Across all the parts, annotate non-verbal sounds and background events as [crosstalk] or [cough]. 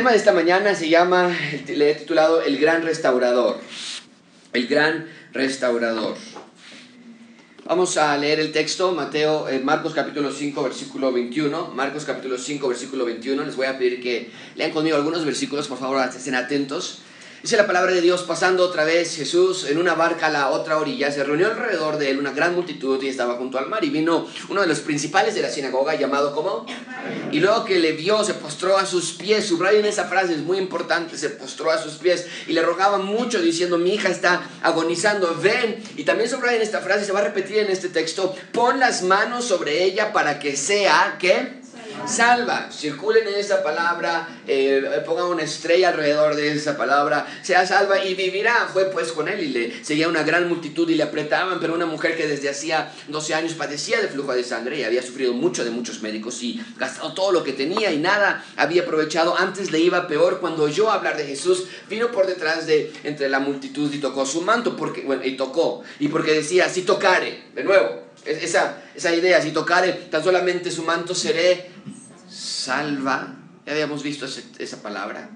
tema de esta mañana se llama, le he titulado El Gran Restaurador. El Gran Restaurador. Vamos a leer el texto, Mateo, eh, Marcos capítulo 5, versículo 21. Marcos capítulo 5, versículo 21. Les voy a pedir que lean conmigo algunos versículos, por favor, estén atentos. Dice la palabra de Dios, pasando otra vez Jesús en una barca a la otra orilla, se reunió alrededor de él una gran multitud y estaba junto al mar. Y vino uno de los principales de la sinagoga llamado como... Y luego que le vio, se postró a sus pies. Subrayen esa frase, es muy importante, se postró a sus pies. Y le rogaba mucho diciendo, mi hija está agonizando, ven. Y también subrayen esta frase, se va a repetir en este texto, pon las manos sobre ella para que sea, ¿qué? Salva. Circulen en esa palabra, eh, pongan una estrella alrededor de esa palabra, sea salva y vivirá. Fue pues con él y le seguía una gran multitud y le apretaban, pero una mujer que desde hacía 12 años padecía de flujo de sangre y había sufrido mucho de muchos médicos y gastado todo lo que tenía y nada había aprovechado. Antes le iba peor cuando oyó hablar de Jesús, vino por detrás de entre la multitud y tocó su manto porque, bueno, y tocó, y porque decía, si tocare, de nuevo, esa, esa idea, si tocare tan solamente su manto seré salva. Ya habíamos visto esa palabra.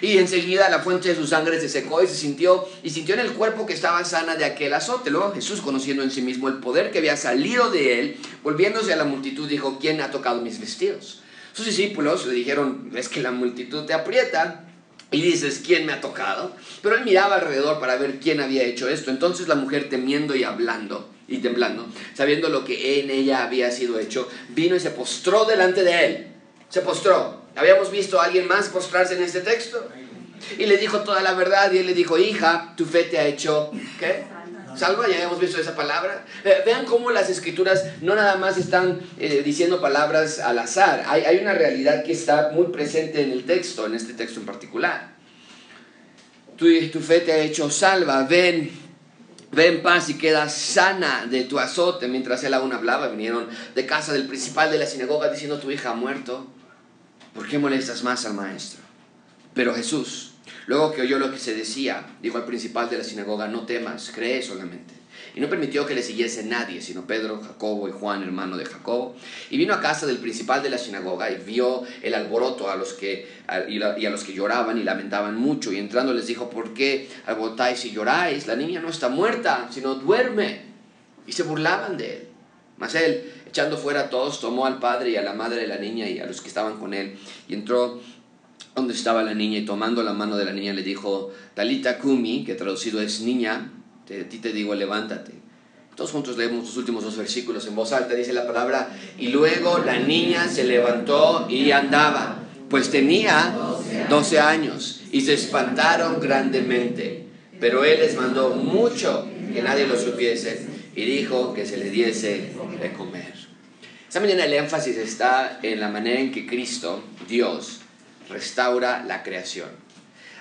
Y enseguida la fuente de su sangre se secó y se sintió, y sintió en el cuerpo que estaba sana de aquel azote. Luego Jesús, conociendo en sí mismo el poder que había salido de él, volviéndose a la multitud, dijo, ¿quién ha tocado mis vestidos? Sus discípulos le dijeron, es que la multitud te aprieta. Y dices, ¿quién me ha tocado? Pero él miraba alrededor para ver quién había hecho esto. Entonces la mujer temiendo y hablando y temblando, sabiendo lo que en ella había sido hecho, vino y se postró delante de él. Se postró. Habíamos visto a alguien más postrarse en este texto. Y le dijo toda la verdad y él le dijo, hija, tu fe te ha hecho, ¿qué? Salva, ya habíamos visto esa palabra. Eh, vean cómo las escrituras no nada más están eh, diciendo palabras al azar. Hay, hay una realidad que está muy presente en el texto, en este texto en particular. Tu, tu fe te ha hecho salva, ven, ven en paz y queda sana de tu azote. Mientras él aún hablaba, vinieron de casa del principal de la sinagoga diciendo, tu hija ha muerto. ¿Por qué molestas más al maestro? Pero Jesús, Luego que oyó lo que se decía, dijo al principal de la sinagoga, no temas, cree solamente. Y no permitió que le siguiese nadie, sino Pedro, Jacobo y Juan, hermano de Jacobo. Y vino a casa del principal de la sinagoga y vio el alboroto a los que, y a los que lloraban y lamentaban mucho. Y entrando les dijo, ¿por qué alborotáis y lloráis? La niña no está muerta, sino duerme. Y se burlaban de él. Mas él, echando fuera a todos, tomó al padre y a la madre de la niña y a los que estaban con él, y entró donde estaba la niña y tomando la mano de la niña le dijo, Talita Kumi, que traducido es niña, a ti te digo, levántate. Todos juntos leemos los últimos dos versículos en voz alta, dice la palabra, y luego la niña se levantó y andaba, pues tenía 12 años, y se espantaron grandemente, pero él les mandó mucho que nadie lo supiese, y dijo que se le diese de comer. Esta mañana el énfasis está en la manera en que Cristo, Dios, restaura la creación.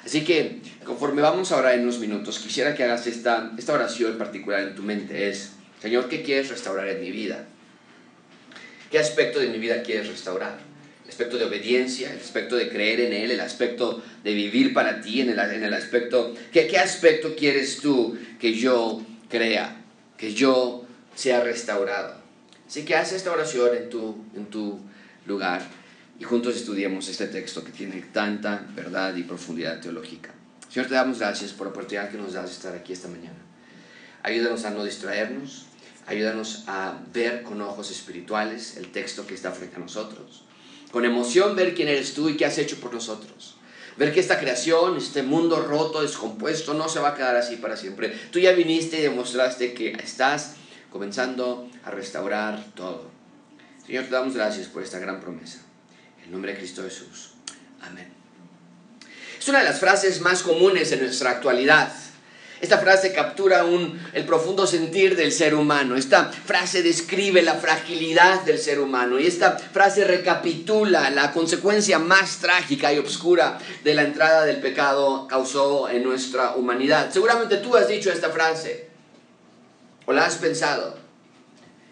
Así que, conforme vamos ahora en unos minutos, quisiera que hagas esta, esta oración particular en tu mente. Es, Señor, ¿qué quieres restaurar en mi vida? ¿Qué aspecto de mi vida quieres restaurar? El aspecto de obediencia, el aspecto de creer en Él, el aspecto de vivir para ti, en el, en el aspecto... ¿qué, ¿Qué aspecto quieres tú que yo crea, que yo sea restaurado? Así que haz esta oración en tu, en tu lugar y juntos estudiemos este texto que tiene tanta verdad y profundidad teológica. Señor, te damos gracias por la oportunidad que nos das de estar aquí esta mañana. Ayúdanos a no distraernos, ayúdanos a ver con ojos espirituales el texto que está frente a nosotros, con emoción ver quién eres tú y qué has hecho por nosotros. Ver que esta creación, este mundo roto, descompuesto, no se va a quedar así para siempre. Tú ya viniste y demostraste que estás comenzando a restaurar todo. Señor, te damos gracias por esta gran promesa. En nombre de Cristo Jesús. Amén. Es una de las frases más comunes en nuestra actualidad. Esta frase captura el profundo sentir del ser humano. Esta frase describe la fragilidad del ser humano. Y esta frase recapitula la consecuencia más trágica y oscura de la entrada del pecado causó en nuestra humanidad. Seguramente tú has dicho esta frase. O la has pensado.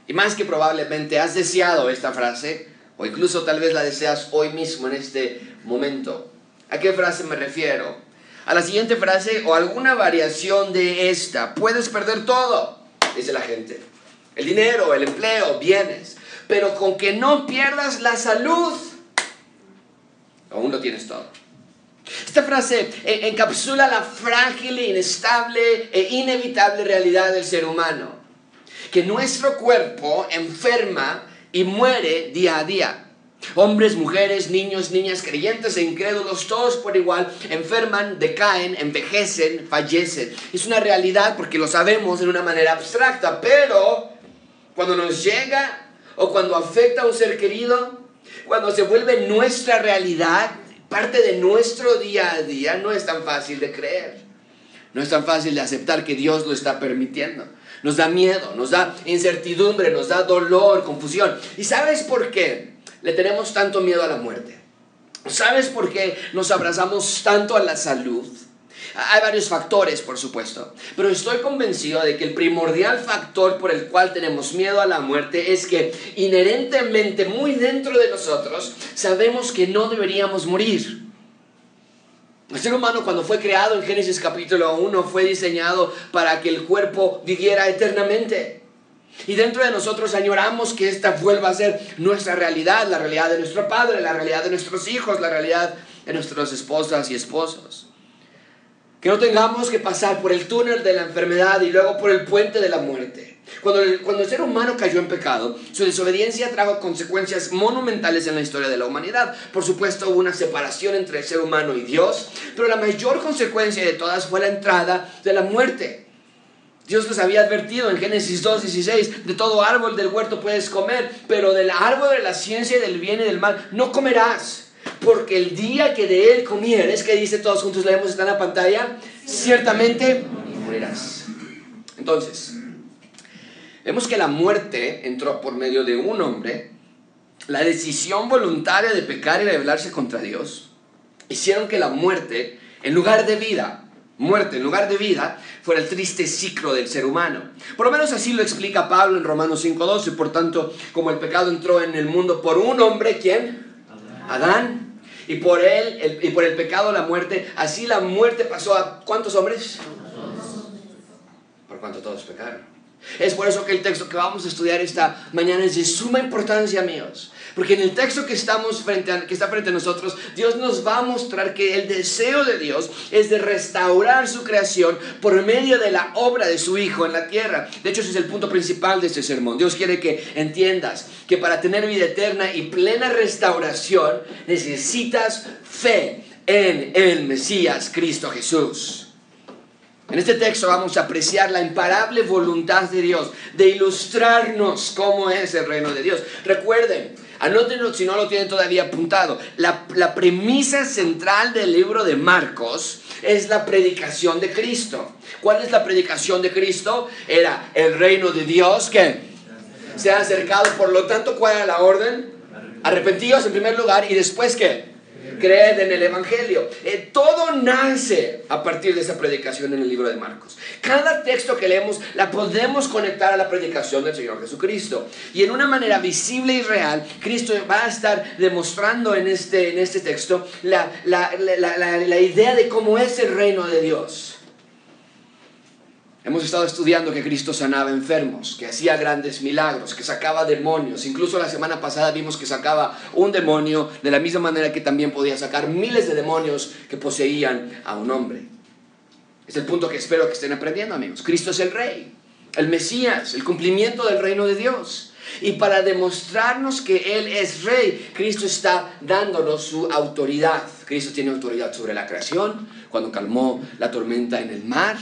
Y más que probablemente has deseado esta frase o incluso tal vez la deseas hoy mismo en este momento. ¿A qué frase me refiero? A la siguiente frase o alguna variación de esta. Puedes perder todo, dice la gente. El dinero, el empleo, bienes. Pero con que no pierdas la salud. Aún lo tienes todo. Esta frase eh, encapsula la frágil, inestable e inevitable realidad del ser humano. Que nuestro cuerpo enferma y muere día a día. Hombres, mujeres, niños, niñas, creyentes e incrédulos, todos por igual enferman, decaen, envejecen, fallecen. Es una realidad porque lo sabemos en una manera abstracta, pero cuando nos llega o cuando afecta a un ser querido, cuando se vuelve nuestra realidad, parte de nuestro día a día, no es tan fácil de creer. No es tan fácil de aceptar que Dios lo está permitiendo. Nos da miedo, nos da incertidumbre, nos da dolor, confusión. ¿Y sabes por qué le tenemos tanto miedo a la muerte? ¿Sabes por qué nos abrazamos tanto a la salud? Hay varios factores, por supuesto, pero estoy convencido de que el primordial factor por el cual tenemos miedo a la muerte es que inherentemente, muy dentro de nosotros, sabemos que no deberíamos morir. El ser humano cuando fue creado en Génesis capítulo 1 fue diseñado para que el cuerpo viviera eternamente. Y dentro de nosotros añoramos que esta vuelva a ser nuestra realidad, la realidad de nuestro padre, la realidad de nuestros hijos, la realidad de nuestras esposas y esposos. Que no tengamos que pasar por el túnel de la enfermedad y luego por el puente de la muerte. Cuando el, cuando el ser humano cayó en pecado, su desobediencia trajo consecuencias monumentales en la historia de la humanidad. Por supuesto, hubo una separación entre el ser humano y Dios, pero la mayor consecuencia de todas fue la entrada de la muerte. Dios les había advertido en Génesis 2.16, de todo árbol del huerto puedes comer, pero del árbol de la ciencia y del bien y del mal no comerás porque el día que de él comieres, que dice todos juntos, leemos, está en la pantalla, ciertamente morirás. Entonces, vemos que la muerte entró por medio de un hombre, la decisión voluntaria de pecar y rebelarse contra Dios, hicieron que la muerte, en lugar de vida, muerte en lugar de vida, fuera el triste ciclo del ser humano. Por lo menos así lo explica Pablo en Romanos 5.12. Por tanto, como el pecado entró en el mundo por un hombre, ¿quién? Adán. Y por él, y por el pecado, la muerte. Así la muerte pasó a ¿cuántos hombres? Por cuanto todos pecaron. Es por eso que el texto que vamos a estudiar esta mañana es de suma importancia, amigos. Porque en el texto que, estamos frente que está frente a nosotros, Dios nos va a mostrar que el deseo de Dios es de restaurar su creación por medio de la obra de su Hijo en la tierra. De hecho, ese es el punto principal de este sermón. Dios quiere que entiendas que para tener vida eterna y plena restauración necesitas fe en el Mesías Cristo Jesús. En este texto vamos a apreciar la imparable voluntad de Dios de ilustrarnos cómo es el reino de Dios. Recuerden, anótenlo si no lo tienen todavía apuntado, la, premisa central del libro de Marcos es la predicación de Cristo. ¿Cuál es la predicación de Cristo? Era el reino de Dios que se ha acercado, por lo tanto, ¿cuál era la orden? Arrepentidos en primer lugar y después qué? Creed en el Evangelio. Eh, todo nace a partir de esa predicación en el libro de Marcos. Cada texto que leemos la podemos conectar a la predicación del Señor Jesucristo. Y en una manera visible y real, Cristo va a estar demostrando en este, en este texto la, la, la, la idea de cómo es el reino de Dios. Hemos estado estudiando que Cristo sanaba enfermos, que hacía grandes milagros, que sacaba demonios. Incluso la semana pasada vimos que sacaba un demonio de la misma manera que también podía sacar miles de demonios que poseían a un hombre. Es el punto que espero que estén aprendiendo, amigos. Cristo es el Rey, el Mesías, el cumplimiento del reino de Dios. Y para demostrarnos que Él es Rey, Cristo está dándonos su autoridad. Cristo tiene autoridad sobre la creación, cuando calmó la tormenta en el mar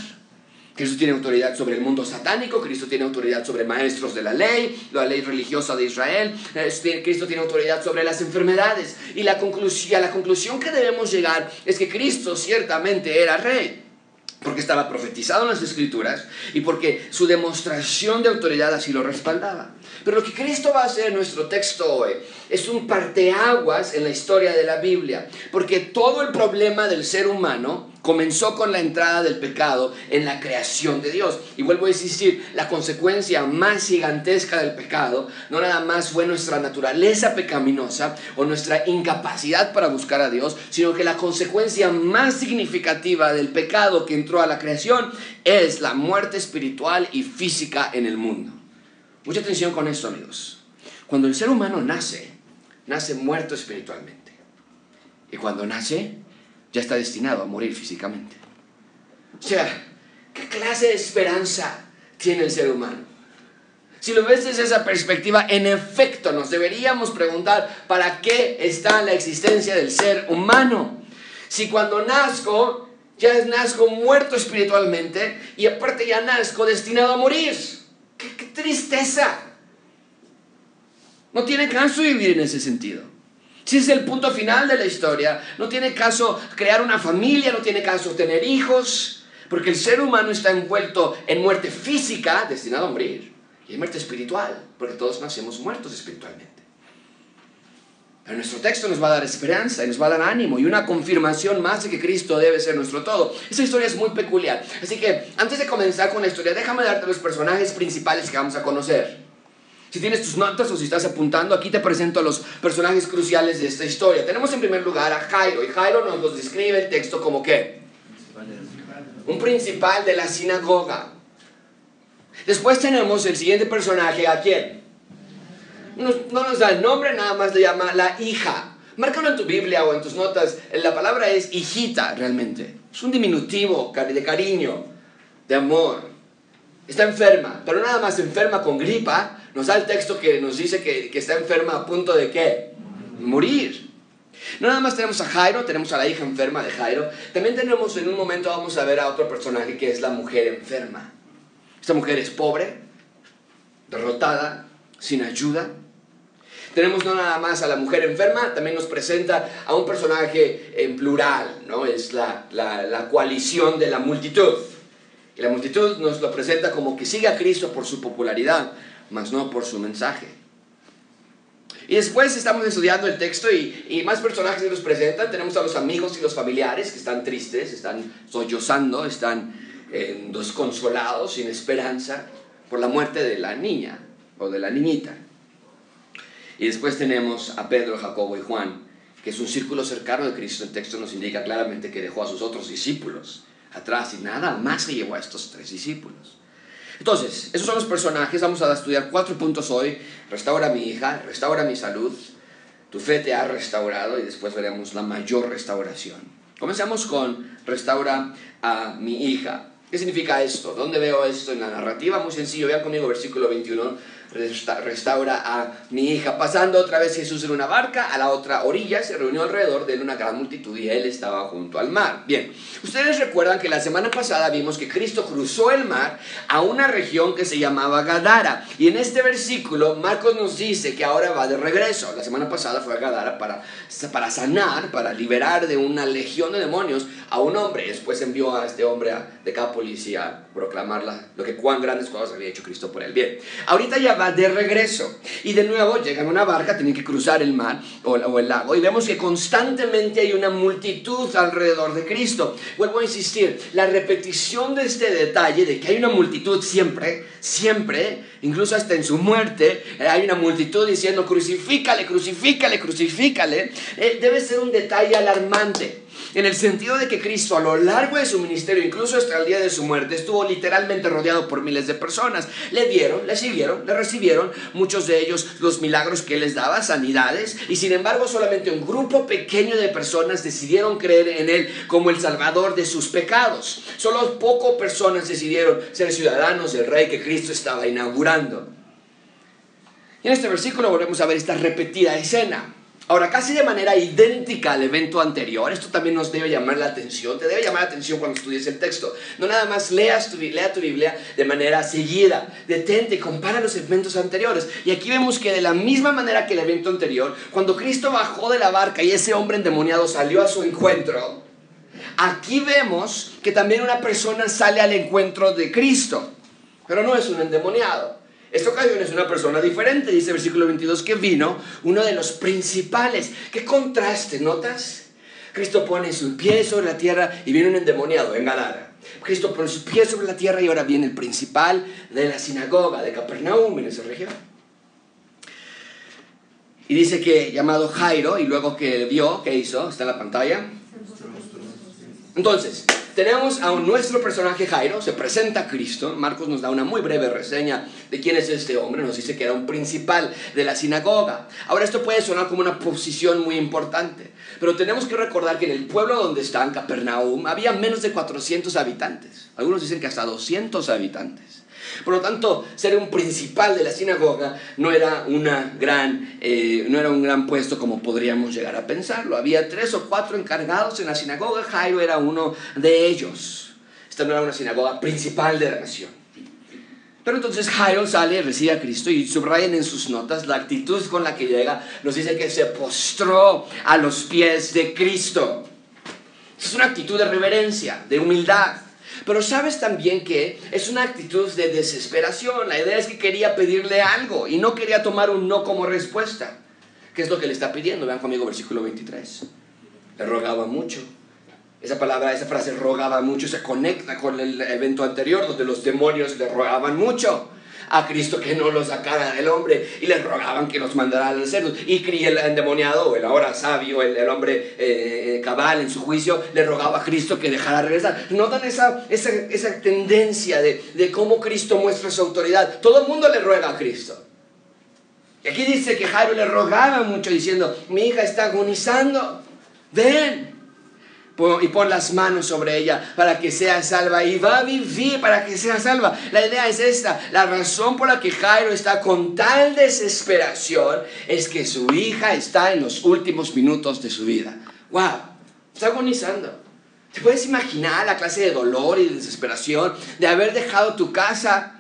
Cristo tiene autoridad sobre el mundo satánico, Cristo tiene autoridad sobre maestros de la ley, la ley religiosa de Israel, Cristo tiene autoridad sobre las enfermedades. Y la conclusión, la conclusión que debemos llegar es que Cristo ciertamente era rey porque estaba profetizado en las escrituras y porque su demostración de autoridad así lo respaldaba. Pero lo que Cristo va a hacer en nuestro texto hoy es un parteaguas en la historia de la Biblia, porque todo el problema del ser humano comenzó con la entrada del pecado en la creación de Dios. Y vuelvo a insistir, la consecuencia más gigantesca del pecado no nada más fue nuestra naturaleza pecaminosa o nuestra incapacidad para buscar a Dios, sino que la consecuencia más significativa del pecado que entró a la creación es la muerte espiritual y física en el mundo. Mucha atención con esto, amigos. Cuando el ser humano nace, nace muerto espiritualmente. Y cuando nace, ya está destinado a morir físicamente. O sea, ¿qué clase de esperanza tiene el ser humano? Si lo ves desde esa perspectiva, en efecto nos deberíamos preguntar para qué está la existencia del ser humano. Si cuando nazco, ya nazco muerto espiritualmente y aparte ya nazco destinado a morir. ¡Qué, qué tristeza! No tiene caso vivir en ese sentido. Si es el punto final de la historia, no tiene caso crear una familia, no tiene caso tener hijos, porque el ser humano está envuelto en muerte física, destinado a morir, y en muerte espiritual, porque todos nacemos muertos espiritualmente. Pero nuestro texto nos va a dar esperanza y nos va a dar ánimo y una confirmación más de que Cristo debe ser nuestro todo. Esta historia es muy peculiar. Así que antes de comenzar con la historia, déjame darte los personajes principales que vamos a conocer. Si tienes tus notas o si estás apuntando, aquí te presento a los personajes cruciales de esta historia. Tenemos en primer lugar a Jairo, y Jairo nos los describe el texto como qué? Un principal de la sinagoga. Después tenemos el siguiente personaje, ¿a quién? No, no nos da el nombre, nada más le llama la hija. Márcalo en tu Biblia o en tus notas. La palabra es hijita realmente. Es un diminutivo de cariño, de amor. Está enferma, pero nada más enferma con gripa, nos da el texto que nos dice que, que está enferma a punto de qué? Morir. No nada más tenemos a Jairo, tenemos a la hija enferma de Jairo. También tenemos, en un momento vamos a ver a otro personaje que es la mujer enferma. Esta mujer es pobre, derrotada, sin ayuda. Tenemos no nada más a la mujer enferma, también nos presenta a un personaje en plural, ¿no? Es la, la, la coalición de la multitud. Y la multitud nos lo presenta como que sigue a Cristo por su popularidad, mas no por su mensaje. Y después estamos estudiando el texto y, y, más personajes que nos presentan. Tenemos a los amigos y los familiares que están tristes, están sollozando, están eh, desconsolados, sin esperanza, por la muerte de la niña o de la niñita. Y después tenemos a Pedro, Jacobo y Juan, que es un círculo cercano de Cristo. El texto nos indica claramente que dejó a sus otros discípulos atrás y nada más se llevó a estos tres discípulos. Entonces, esos son los personajes. Vamos a estudiar cuatro puntos hoy. Restaura a mi hija, restaura mi salud, tu fe te ha restaurado y después veremos la mayor restauración. Comencemos con restaura a mi hija. ¿Qué significa esto? ¿Dónde veo esto en la narrativa? Muy sencillo, vean conmigo versículo 21 restaura a mi hija. Pasando otra vez Jesús en una barca a la otra orilla, se reunió alrededor de él una gran multitud y él estaba junto al mar. Bien, ustedes recuerdan que la semana pasada vimos que Cristo cruzó el mar a una región que se llamaba Gadara. Y en este versículo Marcos nos dice que ahora va de regreso. La semana pasada fue a Gadara para, para sanar, para liberar de una legión de demonios a un hombre. Después envió a este hombre a Decápolis y a proclamar lo que cuán grandes cosas había hecho Cristo por él. Bien, ahorita ya va de regreso. Y de nuevo llega en una barca, tiene que cruzar el mar o, el lago. Y vemos que constantemente hay una multitud alrededor de Cristo. Vuelvo a insistir, la repetición de este detalle, de que hay una multitud siempre, siempre, incluso hasta en su muerte, eh, hay una multitud diciendo crucifícale, crucifícale, crucifícale, eh, debe ser un detalle alarmante en el sentido de que Cristo a lo largo de su ministerio, incluso hasta el día de su muerte, estuvo literalmente rodeado por miles de personas. Le vieron, le siguieron, le recibieron, muchos de ellos los milagros que les daba, sanidades, y sin embargo solamente un grupo pequeño de personas decidieron creer en él como el salvador de sus pecados. Solo pocas personas decidieron ser ciudadanos del rey que Cristo estaba inaugurando. Y en este versículo volvemos a ver esta repetida escena. Ahora, casi de manera idéntica al evento anterior, esto también nos debe llamar la atención, te debe llamar la atención cuando estudies el texto. No nada más leas tu, lea tu Biblia de manera seguida, detente, compara los eventos anteriores. Y aquí vemos que de la misma manera que el evento anterior, cuando Cristo bajó de la barca y ese hombre endemoniado salió a su encuentro, aquí vemos que también una persona sale al encuentro de Cristo, pero no es un endemoniado. Esta ocasión es una persona diferente, dice el versículo 22, que vino uno de los principales. ¿Qué contraste, notas? Cristo pone su pie sobre la tierra y viene un endemoniado en Gadara. Cristo pone su pie sobre la tierra y ahora viene el principal de la sinagoga de Capernaum en esa región. Y dice que llamado Jairo, y luego que vio, ¿qué hizo? Está en la pantalla. Entonces, tenemos a nuestro personaje Jairo, se presenta a Cristo. Marcos nos da una muy breve reseña de quién es este hombre. Nos dice que era un principal de la sinagoga. Ahora, esto puede sonar como una posición muy importante, pero tenemos que recordar que en el pueblo donde está, Capernaum, había menos de 400 habitantes. Algunos dicen que hasta 200 habitantes. Por lo tanto, ser un principal de la sinagoga no era, una gran, eh, no era un gran puesto como podríamos llegar a pensarlo. Había tres o cuatro encargados en la sinagoga, Jairo era uno de ellos. Esta no era una sinagoga principal de la nación. Pero entonces Jairo sale, recibe a Cristo y subrayen en sus notas la actitud con la que llega. Nos dice que se postró a los pies de Cristo. Es una actitud de reverencia, de humildad. Pero sabes también que es una actitud de desesperación. La idea es que quería pedirle algo y no quería tomar un no como respuesta. ¿Qué es lo que le está pidiendo? Vean conmigo versículo 23. Le rogaba mucho. Esa palabra, esa frase rogaba mucho se conecta con el evento anterior donde los demonios le rogaban mucho a Cristo que no lo sacara del hombre y les rogaban que los mandara al cerdo. Y el endemoniado, el ahora sabio, el, hombre eh, cabal en su juicio, le rogaba a Cristo que dejara regresar. ¿Notan esa, esa, esa tendencia de, de cómo Cristo muestra su autoridad? Todo el mundo le ruega a Cristo. Y aquí dice que Jairo le rogaba mucho diciendo, mi hija está agonizando, ven y pon las manos sobre ella para que sea salva y va a vivir para que sea salva. La idea es esta, la razón por la que Jairo está con tal desesperación es que su hija está en los últimos minutos de su vida. ¡Wow! Está agonizando. ¿Te puedes imaginar la clase de dolor y de desesperación de haber dejado tu casa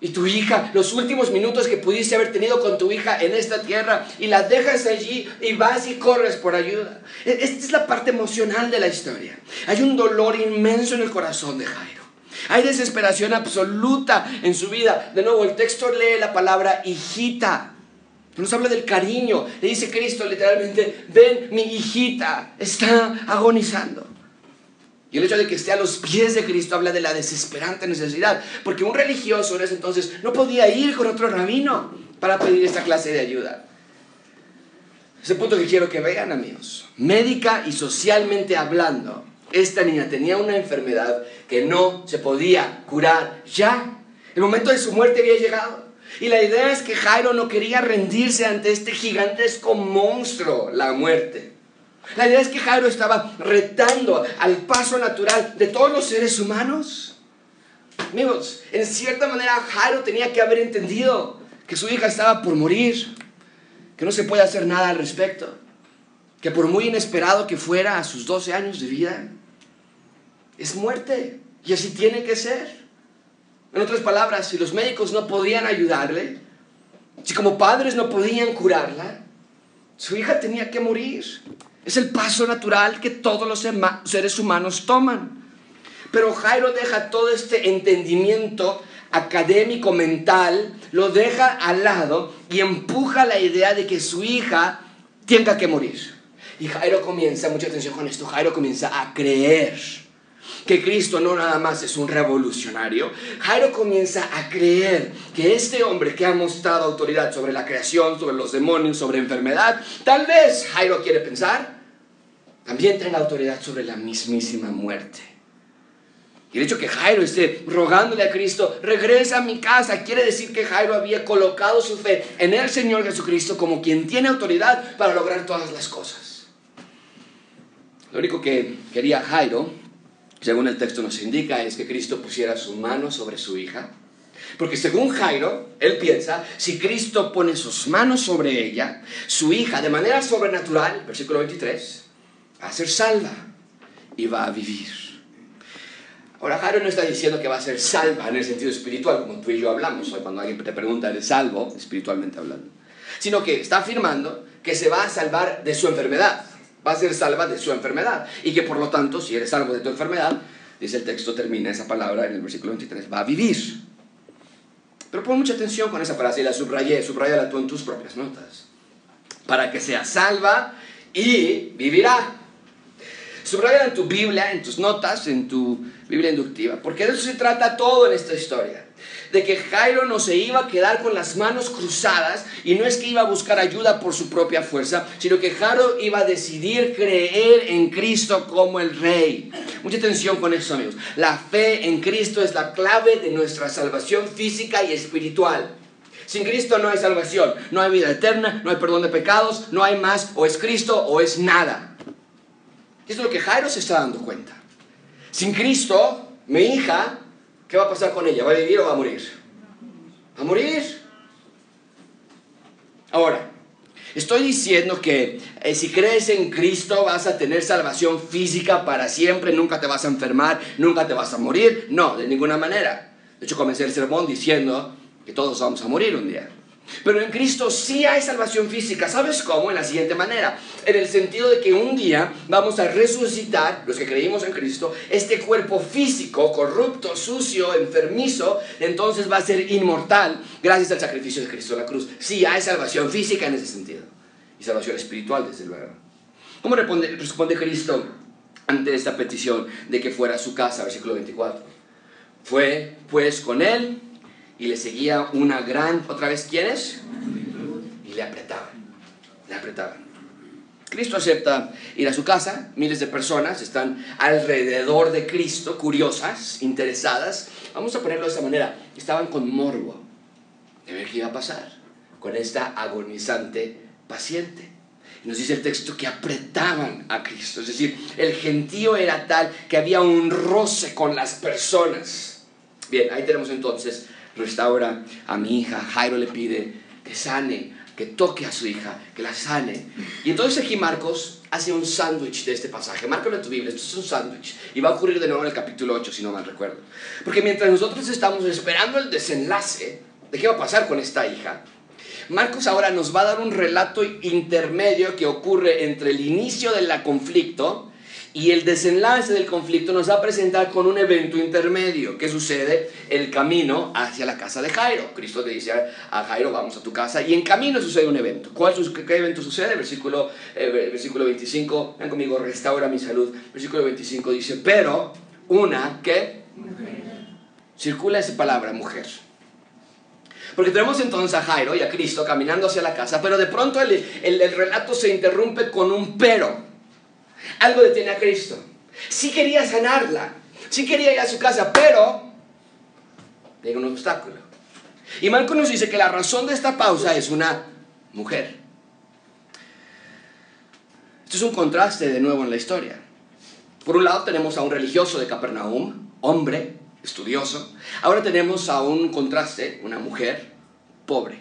y tu hija, los últimos minutos que pudiste haber tenido con tu hija en esta tierra y la dejas allí y vas y corres por ayuda. E-, esta es la parte emocional de la historia. Hay un dolor inmenso en el corazón de Jairo. Hay desesperación absoluta en su vida. De nuevo, el texto lee la palabra hijita. Nos habla del cariño. Le dice Cristo literalmente, ven mi hijita, está agonizando. Y el hecho de que esté a los pies de Cristo habla de la desesperante necesidad, porque un religioso en ese entonces no podía ir con otro rabino para pedir esta clase de ayuda. Ese punto que quiero que vean, amigos. Médica y socialmente hablando, esta niña tenía una enfermedad que no se podía curar ya. El momento de su muerte había llegado. Y la idea es que Jairo no quería rendirse ante este gigantesco monstruo, la muerte. La idea es que Jairo estaba retando al paso natural de todos los seres humanos. Amigos, en cierta manera Jairo tenía que haber entendido que su hija estaba por morir, que no se puede hacer nada al respecto, que por muy inesperado que fuera a sus 12 años de vida, es muerte y así tiene que ser. En otras palabras, si los médicos no podían ayudarle, si como padres no podían curarla, su hija tenía que morir. Es el paso natural que todos los seres humanos toman. Pero Jairo deja todo este entendimiento académico mental, lo deja al lado y empuja la idea de que su hija tenga que morir. Y Jairo comienza, mucha atención con esto, Jairo comienza a creer que Cristo no nada más es un revolucionario. Jairo comienza a creer que este hombre que ha mostrado autoridad sobre la creación, sobre los demonios, sobre enfermedad, tal vez Jairo quiere pensar, también tenga autoridad sobre la mismísima muerte. Y el hecho que Jairo esté rogándole a Cristo, regresa a mi casa, quiere decir que Jairo había colocado su fe en el Señor Jesucristo como quien tiene autoridad para lograr todas las cosas. Lo único que quería Jairo, según el texto nos indica, es que Cristo pusiera su mano sobre su hija. Porque según Jairo, él piensa, si Cristo pone sus manos sobre ella, su hija, de manera sobrenatural, versículo 23, va a ser salva y va a vivir. Ahora, Jairo no está diciendo que va a ser salva en el sentido espiritual, como tú y yo hablamos hoy cuando alguien te pregunta, ¿eres salvo? Espiritualmente hablando. Sino que está afirmando que se va a salvar de su enfermedad. Va a ser salva de su enfermedad. Y que por lo tanto, si eres salvo de tu enfermedad, dice el texto, termina esa palabra en el versículo 23, va a vivir. Pero pon mucha atención con esa frase y la subrayé, subrayala tú en tus propias notas. Para que sea salva y vivirá. Subraya en tu Biblia, en tus notas, en tu Biblia inductiva, porque de eso se trata todo en esta historia. De que Jairo no se iba a quedar con las manos cruzadas y no es que iba a buscar ayuda por su propia fuerza, sino que Jairo iba a decidir creer en Cristo como el Rey. Mucha atención con eso, amigos. La fe en Cristo es la clave de nuestra salvación física y espiritual. Sin Cristo no hay salvación, no hay vida eterna, no hay perdón de pecados, no hay más, o es Cristo o es nada. Esto es lo que Jairo se está dando cuenta. Sin Cristo, mi hija, ¿qué va a pasar con ella? ¿Va a vivir o va a morir? ¿Va a morir? Ahora, estoy diciendo que eh, si crees en Cristo vas a tener salvación física para siempre, nunca te vas a enfermar, nunca te vas a morir. No, de ninguna manera. De hecho, comencé el sermón diciendo que todos vamos a morir un día. Pero en Cristo sí hay salvación física. ¿Sabes cómo? En la siguiente manera. En el sentido de que un día vamos a resucitar, los que creímos en Cristo, este cuerpo físico, corrupto, sucio, enfermizo, entonces va a ser inmortal gracias al sacrificio de Cristo en la cruz. Sí hay salvación física en ese sentido. Y salvación espiritual, desde luego. ¿Cómo responde, responde Cristo ante esta petición de que fuera a su casa? Versículo 24. Fue pues con él y le seguía una gran, otra vez, ¿quiénes? Y le apretaban, le apretaban. Cristo acepta ir a su casa, miles de personas están alrededor de Cristo, curiosas, interesadas. Vamos a ponerlo de esta manera, estaban con morbo de ver qué iba a pasar con esta agonizante paciente. Nos dice el texto que apretaban a Cristo, es decir, el gentío era tal que había un roce con las personas. Bien, ahí tenemos entonces restaura a mi hija. Jairo le pide que sane, que toque a su hija, que la sane. Y entonces aquí Marcos hace un sándwich de este pasaje. Márcalo en tu Biblia, esto es un sándwich. Y va a ocurrir de nuevo en el capítulo 8, si no mal recuerdo. Porque mientras nosotros estamos esperando el desenlace de qué va a pasar con esta hija, Marcos ahora nos va a dar un relato intermedio que ocurre entre el inicio del conflicto y el desenlace del conflicto nos va a presentar con un evento intermedio. ¿Qué sucede? El camino hacia la casa de Jairo. Cristo le dice a Jairo, vamos a tu casa. Y en camino sucede un evento. ¿Cuál, ¿Qué evento sucede? Versículo, eh, versículo 25. Ven conmigo, restaura mi salud. Versículo 25 dice, pero una, ¿qué? Circula esa palabra, mujer. Porque tenemos entonces a Jairo y a Cristo caminando hacia la casa, pero de pronto el, el, el relato se interrumpe con un pero algo detiene a Cristo. Sí quería sanarla, sí quería ir a su casa, pero hay un obstáculo. Y Marco nos dice que la razón de esta pausa es una mujer. Esto es un contraste de nuevo en la historia. Por un lado tenemos a un religioso de Capernaum, hombre, estudioso. Ahora tenemos a un contraste, una mujer pobre.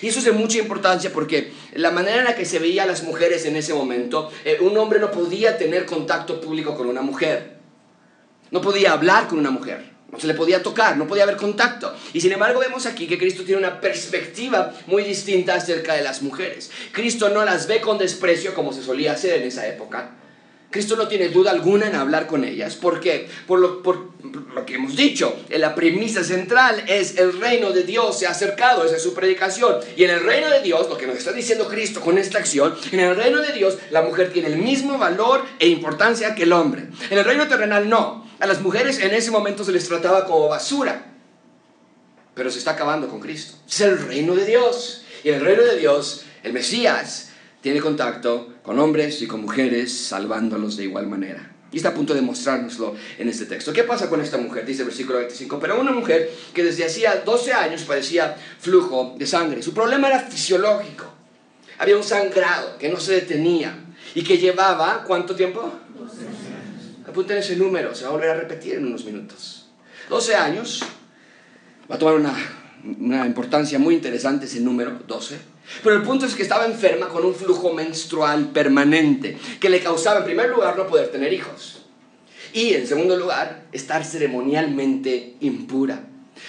Y eso es de mucha importancia porque la manera en la que se veía a las mujeres en ese momento, eh, un hombre no podía tener contacto público con una mujer. No podía hablar con una mujer. No se le podía tocar, no podía haber contacto. Y sin embargo vemos aquí que Cristo tiene una perspectiva muy distinta acerca de las mujeres. Cristo no las ve con desprecio como se solía hacer en esa época Cristo no tiene duda alguna en hablar con ellas. ¿Por qué? Por lo, por lo que hemos dicho. La premisa central es el reino de Dios se ha acercado. Esa es su predicación. Y en el reino de Dios, lo que nos está diciendo Cristo con esta acción, en el reino de Dios la mujer tiene el mismo valor e importancia que el hombre. En el reino terrenal no. A las mujeres en ese momento se les trataba como basura. Pero se está acabando con Cristo. Es el reino de Dios. Y en el reino de Dios, el Mesías tiene contacto con hombres y con mujeres, salvándolos de igual manera. Y está a punto de mostrárnoslo en este texto. ¿Qué pasa con esta mujer? Dice el versículo 25. Pero una mujer que desde hacía 12 años padecía flujo de sangre. Su problema era fisiológico. Había un sangrado que no se detenía y que llevaba, ¿cuánto tiempo? 12 años. Apunten ese número, se va a volver a repetir en unos minutos. 12 años. Va a tomar una, una importancia muy interesante ese número, 12 pero el punto es que estaba enferma con un flujo menstrual permanente que le causaba, en primer lugar, no poder tener hijos. Y, en segundo lugar, estar ceremonialmente impura.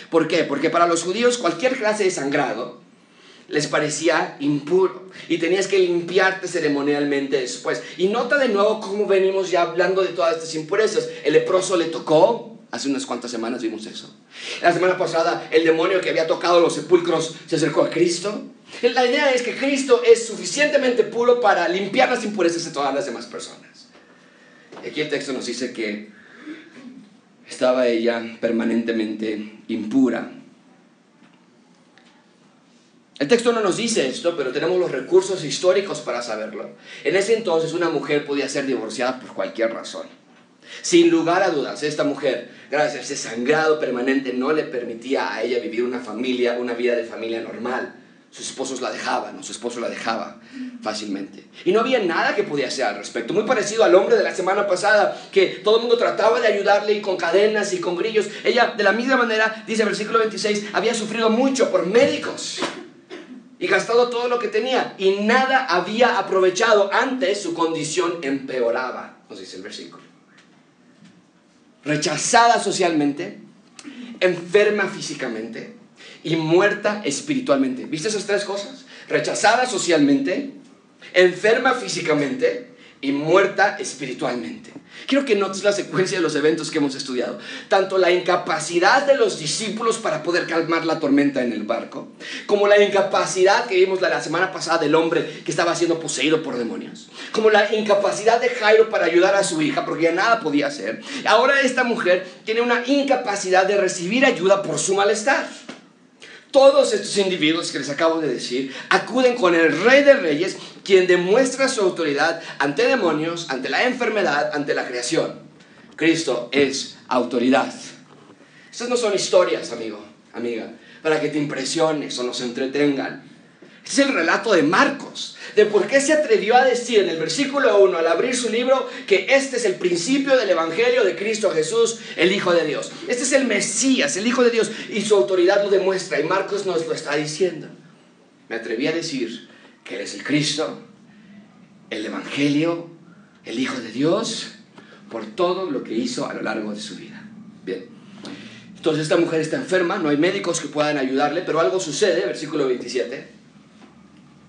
¿Por qué? Porque para los judíos cualquier clase de sangrado les parecía impuro y tenías que limpiarte ceremonialmente después. Y nota de nuevo cómo venimos ya hablando de todas estas impurezas. El leproso le tocó, hace unas cuantas semanas vimos eso. La semana pasada el demonio que había tocado los sepulcros se acercó a Cristo. La idea es que Cristo es suficientemente puro para limpiar las impurezas de todas las demás personas. Aquí el texto nos dice que estaba ella permanentemente impura. El texto no nos dice esto, pero tenemos los recursos históricos para saberlo. En ese entonces una mujer podía ser divorciada por cualquier razón. Sin lugar a dudas, esta mujer, gracias a ese sangrado permanente, no le permitía a ella vivir una familia, una vida de familia normal. Sus esposos la dejaban, o su esposo la dejaba fácilmente. Y no había nada que podía hacer al respecto. Muy parecido al hombre de la semana pasada, que todo el mundo trataba de ayudarle y con cadenas y con grillos. Ella, de la misma manera, dice el versículo 26, había sufrido mucho por médicos y gastado todo lo que tenía. Y nada había aprovechado. Antes su condición empeoraba, nos dice el versículo. Rechazada socialmente, enferma físicamente y muerta espiritualmente. ¿Viste esas tres cosas? Rechazada socialmente, enferma físicamente y muerta espiritualmente. Quiero que notes la secuencia de los eventos que hemos estudiado. Tanto la incapacidad de los discípulos para poder calmar la tormenta en el barco, como la incapacidad que vimos la semana pasada del hombre que estaba siendo poseído por demonios, como la incapacidad de Jairo para ayudar a su hija porque ya nada podía hacer. Ahora esta mujer tiene una incapacidad de recibir ayuda por su malestar. Todos estos individuos que les acabo de decir acuden con el Rey de Reyes, quien demuestra su autoridad ante demonios, ante la enfermedad, ante la creación. Cristo es autoridad. Estas no son historias, amigo, amiga, para que te impresiones o nos entretengan. Es el relato de Marcos, de por qué se atrevió a decir en el versículo 1 al abrir su libro que este es el principio del Evangelio de Cristo Jesús, el Hijo de Dios. Este es el Mesías, el Hijo de Dios, y su autoridad lo demuestra, y Marcos nos lo está diciendo. Me atreví a decir que Él es el Cristo, el Evangelio, el Hijo de Dios, por todo lo que hizo a lo largo de su vida. Bien. Entonces esta mujer está enferma, no hay médicos que puedan ayudarle, pero algo sucede, versículo 27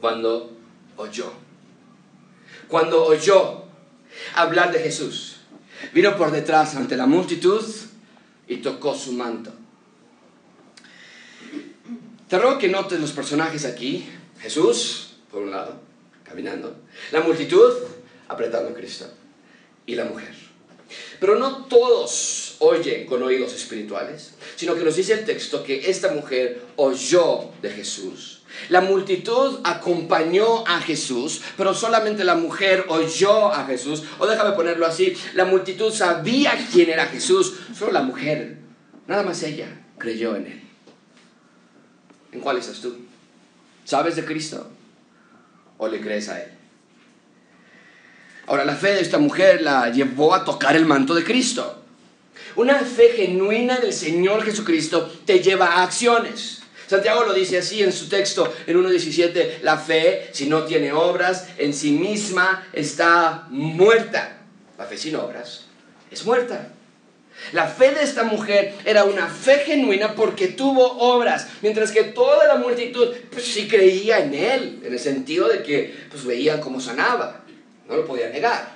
cuando oyó. Cuando oyó hablar de Jesús, vino por detrás ante la multitud y tocó su manto. Te ruego que notes los personajes aquí. Jesús, por un lado, caminando. La multitud, apretando a Cristo. Y la mujer. Pero no todos oyen con oídos espirituales, sino que nos dice el texto que esta mujer oyó de Jesús la multitud acompañó a Jesús, pero solamente la mujer oyó a Jesús. O déjame ponerlo así, la multitud sabía quién era Jesús, solo la mujer, nada más ella, creyó en él. ¿En cuál estás tú? ¿Sabes de Cristo o le crees a él? Ahora, la fe de esta mujer la llevó a tocar el manto de Cristo. Una fe genuina del Señor Jesucristo te lleva a acciones. Santiago lo dice así en su texto, en 1.17, la fe, si no tiene obras, en sí misma está muerta. La fe sin obras es muerta. La fe de esta mujer era una fe genuina porque tuvo obras, mientras que toda la multitud pues sí creía en él, en el sentido de que pues veían cómo sanaba, no lo podía negar.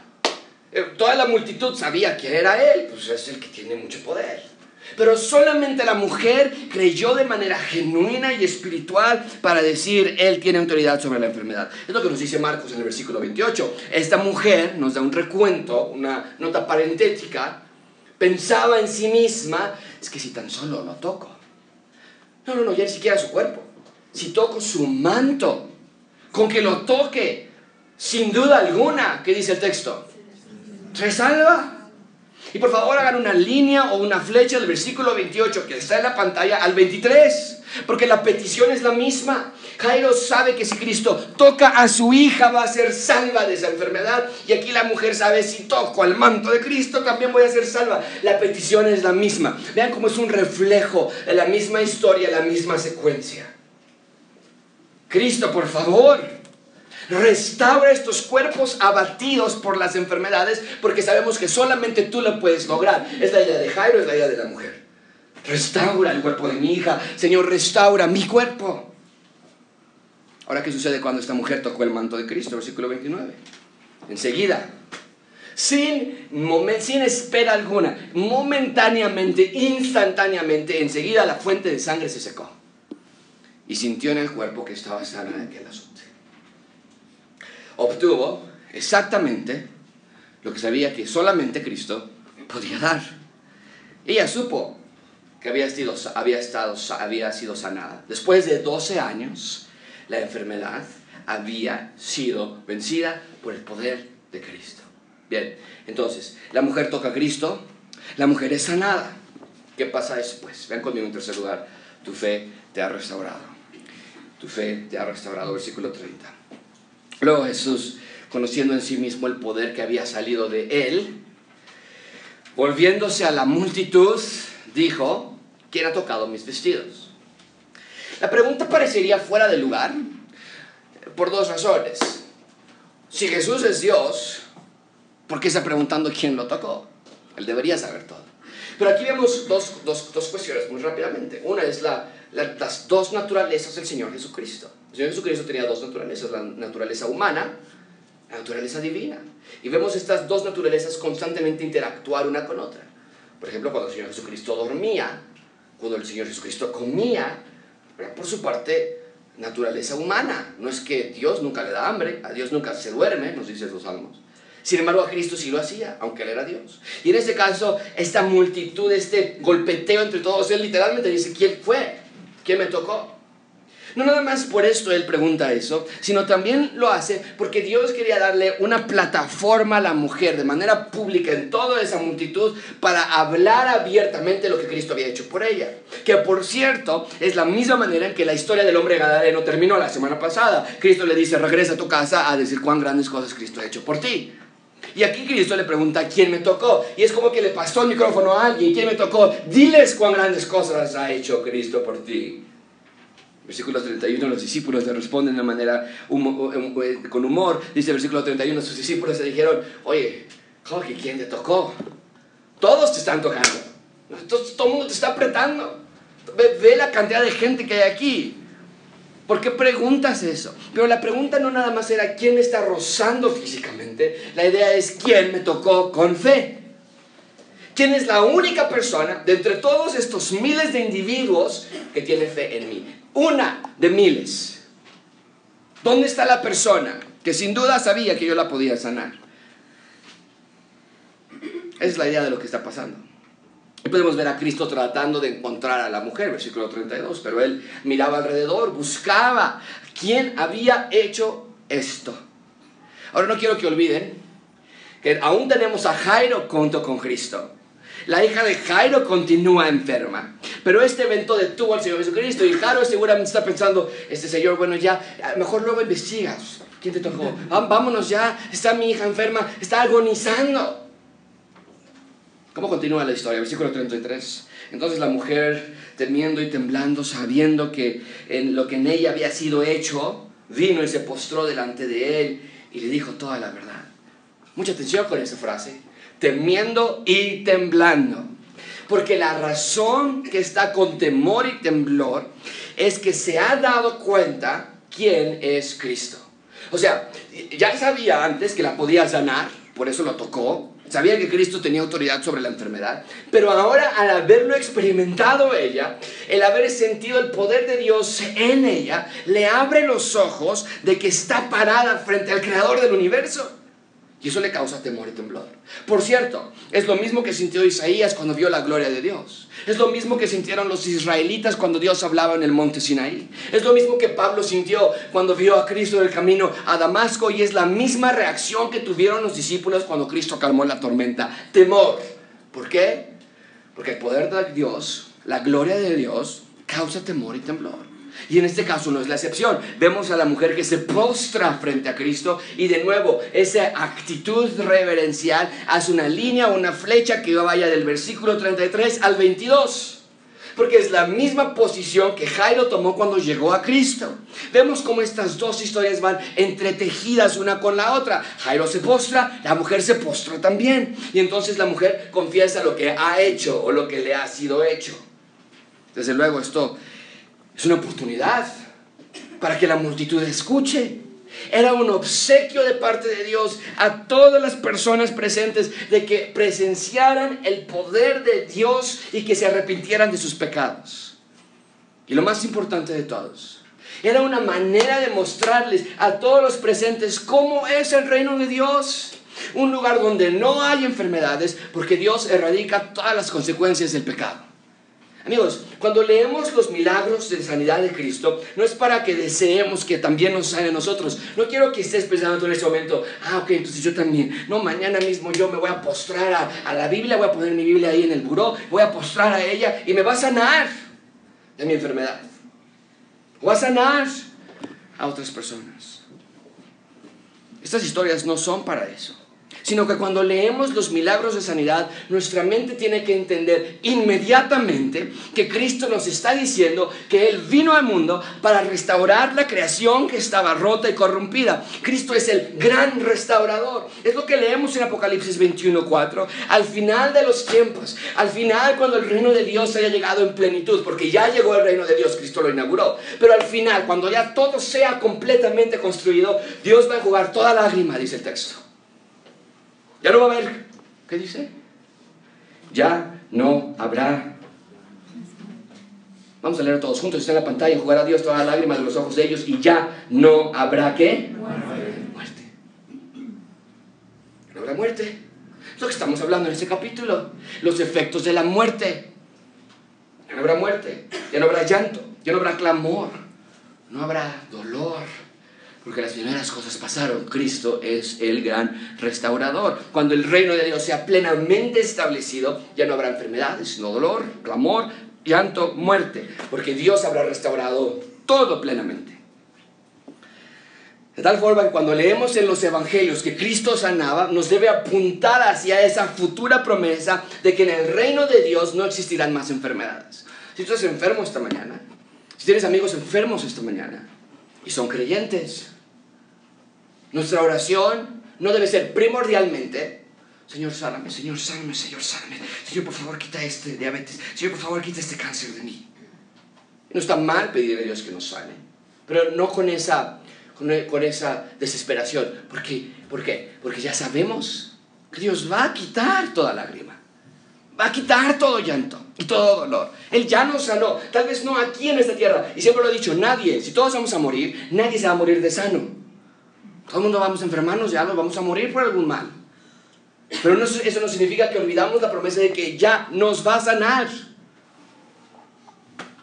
Eh, toda la multitud sabía quién era él, pues es el que tiene mucho poder. Pero solamente la mujer creyó de manera genuina y espiritual para decir, Él tiene autoridad sobre la enfermedad. Es lo que nos dice Marcos en el versículo 28. Esta mujer nos da un recuento, una nota parentética. Pensaba en sí misma, es que si tan solo lo toco. No, no, no, ya ni siquiera su cuerpo. Si toco su manto, con que lo toque, sin duda alguna, ¿qué dice el texto? Se salva. Y por favor hagan una línea o una flecha del versículo 28 que está en la pantalla al 23. Porque la petición es la misma. Jairo sabe que si Cristo toca a su hija va a ser salva de esa enfermedad. Y aquí la mujer sabe si toco al manto de Cristo también voy a ser salva. La petición es la misma. Vean cómo es un reflejo de la misma historia, la misma secuencia. Cristo, por favor Restaura estos cuerpos abatidos por las enfermedades, porque sabemos que solamente tú lo puedes lograr. Es la idea de Jairo, es la idea de la mujer. Restaura el cuerpo de mi hija. Señor, restaura mi cuerpo. Ahora, ¿qué sucede cuando esta mujer tocó el manto de Cristo? Versículo 29. Enseguida, sin, sin espera alguna, momentáneamente, instantáneamente, enseguida la fuente de sangre se secó. Y sintió en el cuerpo que estaba sana de aquel asunto obtuvo exactamente lo que sabía que solamente Cristo podía dar. Ella supo que había sido, había, estado, había sido sanada. Después de 12 años, la enfermedad había sido vencida por el poder de Cristo. Bien, entonces, la mujer toca a Cristo, la mujer es sanada. ¿Qué pasa después? Ven conmigo en tercer lugar, tu fe te ha restaurado. Tu fe te ha restaurado, versículo 30. Luego Jesús, conociendo en sí mismo el poder que había salido de él, volviéndose a la multitud, dijo, ¿quién ha tocado mis vestidos? La pregunta parecería fuera de lugar por dos razones. Si Jesús es Dios, ¿por qué está preguntando quién lo tocó? Él debería saber todo. Pero aquí vemos dos, dos, dos cuestiones muy rápidamente. Una es la, las dos naturalezas del Señor Jesucristo. El Señor Jesucristo tenía dos naturalezas, la naturaleza humana, la naturaleza divina. Y vemos estas dos naturalezas constantemente interactuar una con otra. Por ejemplo, cuando el Señor Jesucristo dormía, cuando el Señor Jesucristo comía, por su parte, naturaleza humana. No es que Dios nunca le da hambre, a Dios nunca se duerme, nos dicen los salmos. Sin embargo, a Cristo sí lo hacía, aunque Él era Dios. Y en este caso, esta multitud, este golpeteo entre todos, Él literalmente dice, ¿quién fue? ¿Quién me tocó? No nada más por esto Él pregunta eso, sino también lo hace porque Dios quería darle una plataforma a la mujer de manera pública en toda esa multitud para hablar abiertamente lo que Cristo había hecho por ella. Que por cierto, es la misma manera en que la historia del hombre gadareno terminó la semana pasada. Cristo le dice, regresa a tu casa a decir cuán grandes cosas Cristo ha hecho por ti. Y aquí Cristo le pregunta, ¿quién me tocó? Y es como que le pasó el micrófono a alguien, ¿quién me tocó? Diles cuán grandes cosas ha hecho Cristo por ti. Versículo 31, los discípulos le responden de manera eh, con humor. Dice versículo 31, sus discípulos le dijeron, oye, ¿quién te tocó? Todos te están tocando. Todo el mundo te está apretando. ve la cantidad de gente que hay aquí. ¿Por qué preguntas eso? Pero la pregunta no nada más era quién está rozando físicamente, la idea es quién me tocó con fe. ¿Quién es la única persona de entre todos estos miles de individuos que tiene fe en mí? Una de miles. ¿Dónde está la persona que sin duda sabía que yo la podía sanar? Esa es la idea de lo que está pasando. Y podemos ver a Cristo tratando de encontrar a la mujer, versículo 32, pero él miraba alrededor, buscaba quién había hecho esto. Ahora no quiero que olviden que aún tenemos a Jairo junto con Cristo. La hija de Jairo continúa enferma. Pero este evento detuvo al Señor Jesucristo y Jairo seguramente está pensando, este Señor, bueno, ya, mejor luego investigas. ¿Quién te tocó? Vámonos ya, está mi hija enferma, está agonizando. ¿Cómo continúa la historia? Versículo 33. Entonces la mujer, temiendo y temblando, sabiendo que en lo que en ella había sido hecho, vino y se postró delante de él y le dijo toda la verdad. Mucha atención con esa frase. Temiendo y temblando. Porque la razón que está con temor y temblor es que se ha dado cuenta quién es Cristo. O sea, ya sabía antes que la podía sanar, por eso lo tocó, Sabía que Cristo tenía autoridad sobre la enfermedad, pero ahora al haberlo experimentado ella, el haber sentido el poder de Dios en ella, le abre los ojos de que está parada frente al creador del universo. Y eso le causa temor y temblor. Por cierto, es lo mismo que sintió Isaías cuando vio la gloria de Dios. Es lo mismo que sintieron los israelitas cuando Dios hablaba en el monte Sinaí. Es lo mismo que Pablo sintió cuando vio a Cristo en el camino a Damasco y es la misma reacción que tuvieron los discípulos cuando Cristo calmó la tormenta. Temor. ¿Por qué? Porque el poder de Dios, la gloria de Dios, causa temor y temblor. Y en este caso no es la excepción. Vemos a la mujer que se postra frente a Cristo y de nuevo esa actitud reverencial hace una línea, una flecha que vaya del versículo 33 al 22. Porque es la misma posición que Jairo tomó cuando llegó a Cristo. Vemos cómo estas dos historias van entretejidas una con la otra. Jairo se postra, la mujer se postra también. Y entonces la mujer confiesa lo que ha hecho o lo que le ha sido hecho. Desde luego esto es una oportunidad para que la multitud escuche. Era un obsequio de parte de Dios a todas las personas presentes de que presenciaran el poder de Dios y que se arrepintieran de sus pecados. Y lo más importante de todos, era una manera de mostrarles a todos los presentes cómo es el reino de Dios Un lugar donde no hay enfermedades porque Dios erradica todas las consecuencias del pecado. Amigos, cuando leemos los milagros de sanidad de Cristo, no es para que deseemos que también nos sane a nosotros. No quiero que estés pensando en este momento, ah, ok, entonces yo también. No, mañana mismo yo me voy a postrar a, a la Biblia, voy a poner mi Biblia ahí en el buró, voy a postrar a ella y me va a sanar de mi enfermedad. Voy a sanar a otras personas. Estas historias no son para eso sino que cuando leemos los milagros de sanidad, nuestra mente tiene que entender inmediatamente que Cristo nos está diciendo que Él vino al mundo para restaurar la creación que estaba rota y corrompida. Cristo es el gran restaurador. Es lo que leemos en Apocalipsis 21.4. Al final de los tiempos, al final cuando el reino de Dios haya llegado en plenitud, porque ya llegó el reino de Dios, Cristo lo inauguró, pero al final, cuando ya todo sea completamente construido, Dios va a jugar toda lágrima, dice el texto. Ya no va a haber. ¿Qué dice? Ya no habrá. Vamos a leer todos juntos. Está en la pantalla. Jugará Dios toda la lágrima de los ojos de ellos y ya no habrá qué? Muerte. No habrá muerte. Es lo que estamos hablando en este capítulo. Los efectos de la muerte. Ya no habrá muerte. Ya no habrá llanto. Ya no habrá clamor. No habrá dolor porque las primeras cosas pasaron. Cristo es el gran restaurador. Cuando el reino de Dios sea plenamente establecido, ya no habrá enfermedades, no dolor, clamor, llanto, muerte, porque Dios habrá restaurado todo plenamente. De tal forma que cuando leemos en los evangelios que Cristo sanaba, nos debe apuntar hacia esa futura promesa de que en el reino de Dios no existirán más enfermedades. Si tú estás enfermo esta mañana, si tienes amigos enfermos esta mañana y son creyentes, nuestra oración no debe ser primordialmente, Señor, sáname, Señor, sáname, Señor, sáname. Señor, por favor, quita este diabetes. Señor, por favor, quita este cáncer de mí. No está mal pedirle a Dios que nos sane, pero no con esa, con, esa desesperación. ¿Por qué? ¿Por qué? Porque ya sabemos que Dios va a quitar toda lágrima. Va a quitar todo llanto y todo dolor. Él ya nos sanó. Tal vez no aquí en esta tierra. Y siempre lo he dicho, nadie, si todos vamos a morir, nadie se va a morir de sano. Todo el mundo vamos a enfermarnos, ya nos vamos a morir por algún mal. Pero eso no significa que olvidamos la promesa de que ya nos va a sanar.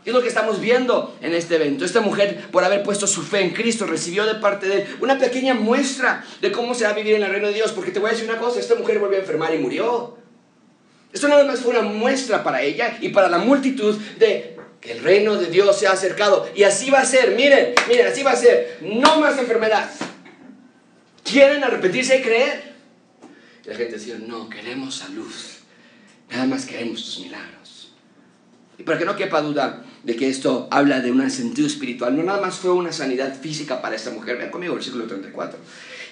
Y es lo que estamos viendo en este evento. Esta mujer, por haber puesto su fe en Cristo, recibió de parte de él una pequeña muestra de cómo se va a vivir en el reino de Dios. Porque te voy a decir una cosa, esta mujer volvió a enfermar y murió. Esto nada más fue una muestra para ella y para la multitud de que el reino de Dios se ha acercado. Y así va a ser, miren, miren, así va a ser. No más enfermedad quieren arrepentirse y creer. Y la gente decía, no, queremos salud. Nada más queremos tus milagros. Y para que no quepa duda de que esto habla de un sentido espiritual, no nada más fue una sanidad física para esta mujer. Vean conmigo, versículo 34.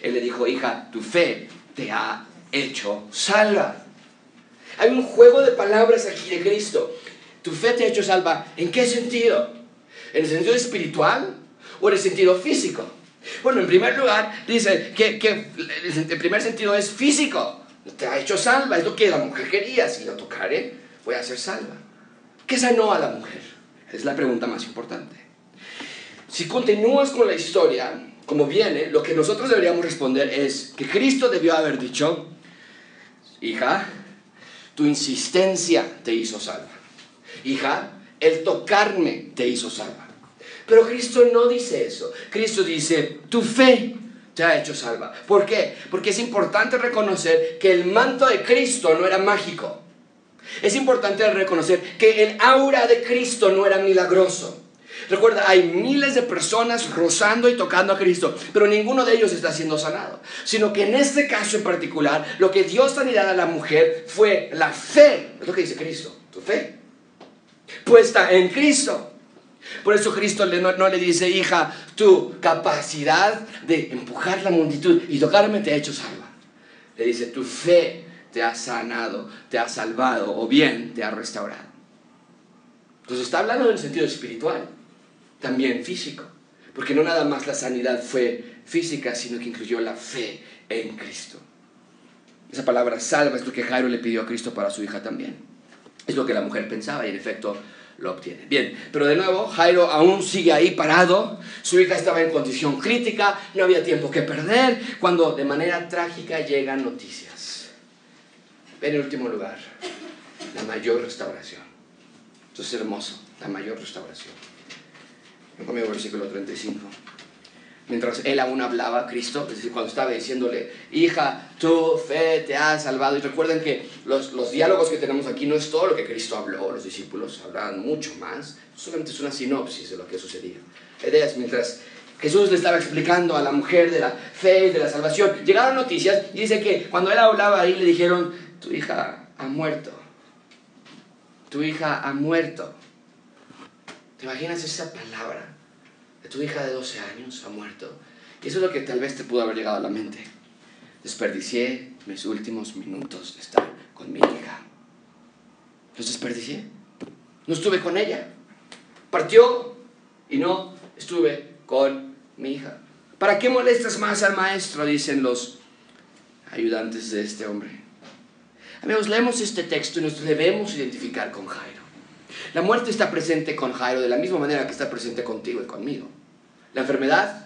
Él le dijo, hija, tu fe te ha hecho salva. Hay un juego de palabras aquí de Cristo. Tu fe te ha hecho salva. ¿En qué sentido? ¿En el sentido espiritual o en el sentido físico? Bueno, en primer lugar, dice que, que el primer sentido es físico. Te ha hecho salva, es lo que la mujer quería. Si lo tocare, voy a ser salva. ¿Qué sanó a la mujer? Es la pregunta más importante. Si continúas con la historia, como viene, lo que nosotros deberíamos responder es que Cristo debió haber dicho, hija, tu insistencia te hizo salva. Hija, el tocarme te hizo salva. Pero Cristo no dice eso. Cristo dice, tu fe te ha hecho salva. ¿Por qué? Porque es importante reconocer que el manto de Cristo no era mágico. Es importante reconocer que el aura de Cristo no era milagroso. Recuerda, hay miles de personas rozando y tocando a Cristo, pero ninguno de ellos está siendo sanado. Sino que en este caso en particular, lo que dio sanidad a la mujer fue la fe. Es lo que dice Cristo, tu fe. Puesta en Cristo. Por eso Cristo no, le dice, hija, tu capacidad de empujar la multitud y tocarme te ha hecho salva. Le dice, tu fe te ha sanado, te ha salvado o bien te ha restaurado. Entonces está hablando en el sentido espiritual, también físico. Porque no nada más la sanidad fue física, sino que incluyó la fe en Cristo. Esa palabra salva es lo que Jairo le pidió a Cristo para su hija también. Es lo que la mujer pensaba y en efecto lo obtienen. Bien, pero de nuevo, Jairo aún sigue ahí parado, su hija estaba en condición crítica, no había tiempo que perder, cuando de manera trágica llegan noticias. En el último lugar, la mayor restauración. Esto es hermoso, la mayor restauración. Ven conmigo versículo 35 mientras él aún hablaba, Cristo, es decir, cuando estaba diciéndole, hija, tu fe te ha salvado. Y recuerden que los, los diálogos que tenemos aquí no es todo lo que Cristo habló, los discípulos hablaban mucho más, solamente es una sinopsis de lo que sucedía. Ideas, mientras Jesús le estaba explicando a la mujer de la fe y de la salvación, llegaron noticias y dice que cuando él hablaba ahí le dijeron, tu hija ha muerto, tu hija ha muerto. ¿Te imaginas esa palabra? Tu hija de 12 años ha muerto. Y eso es lo que tal vez te pudo haber llegado a la mente. Desperdicié mis últimos minutos de estar con mi hija. Los desperdicié. No estuve con ella. Partió y no estuve con mi hija. ¿Para qué molestas más al maestro? Dicen los ayudantes de este hombre. Amigos, leemos este texto y nos debemos identificar con Jairo. La muerte está presente con Jairo de la misma manera que está presente contigo y conmigo. La enfermedad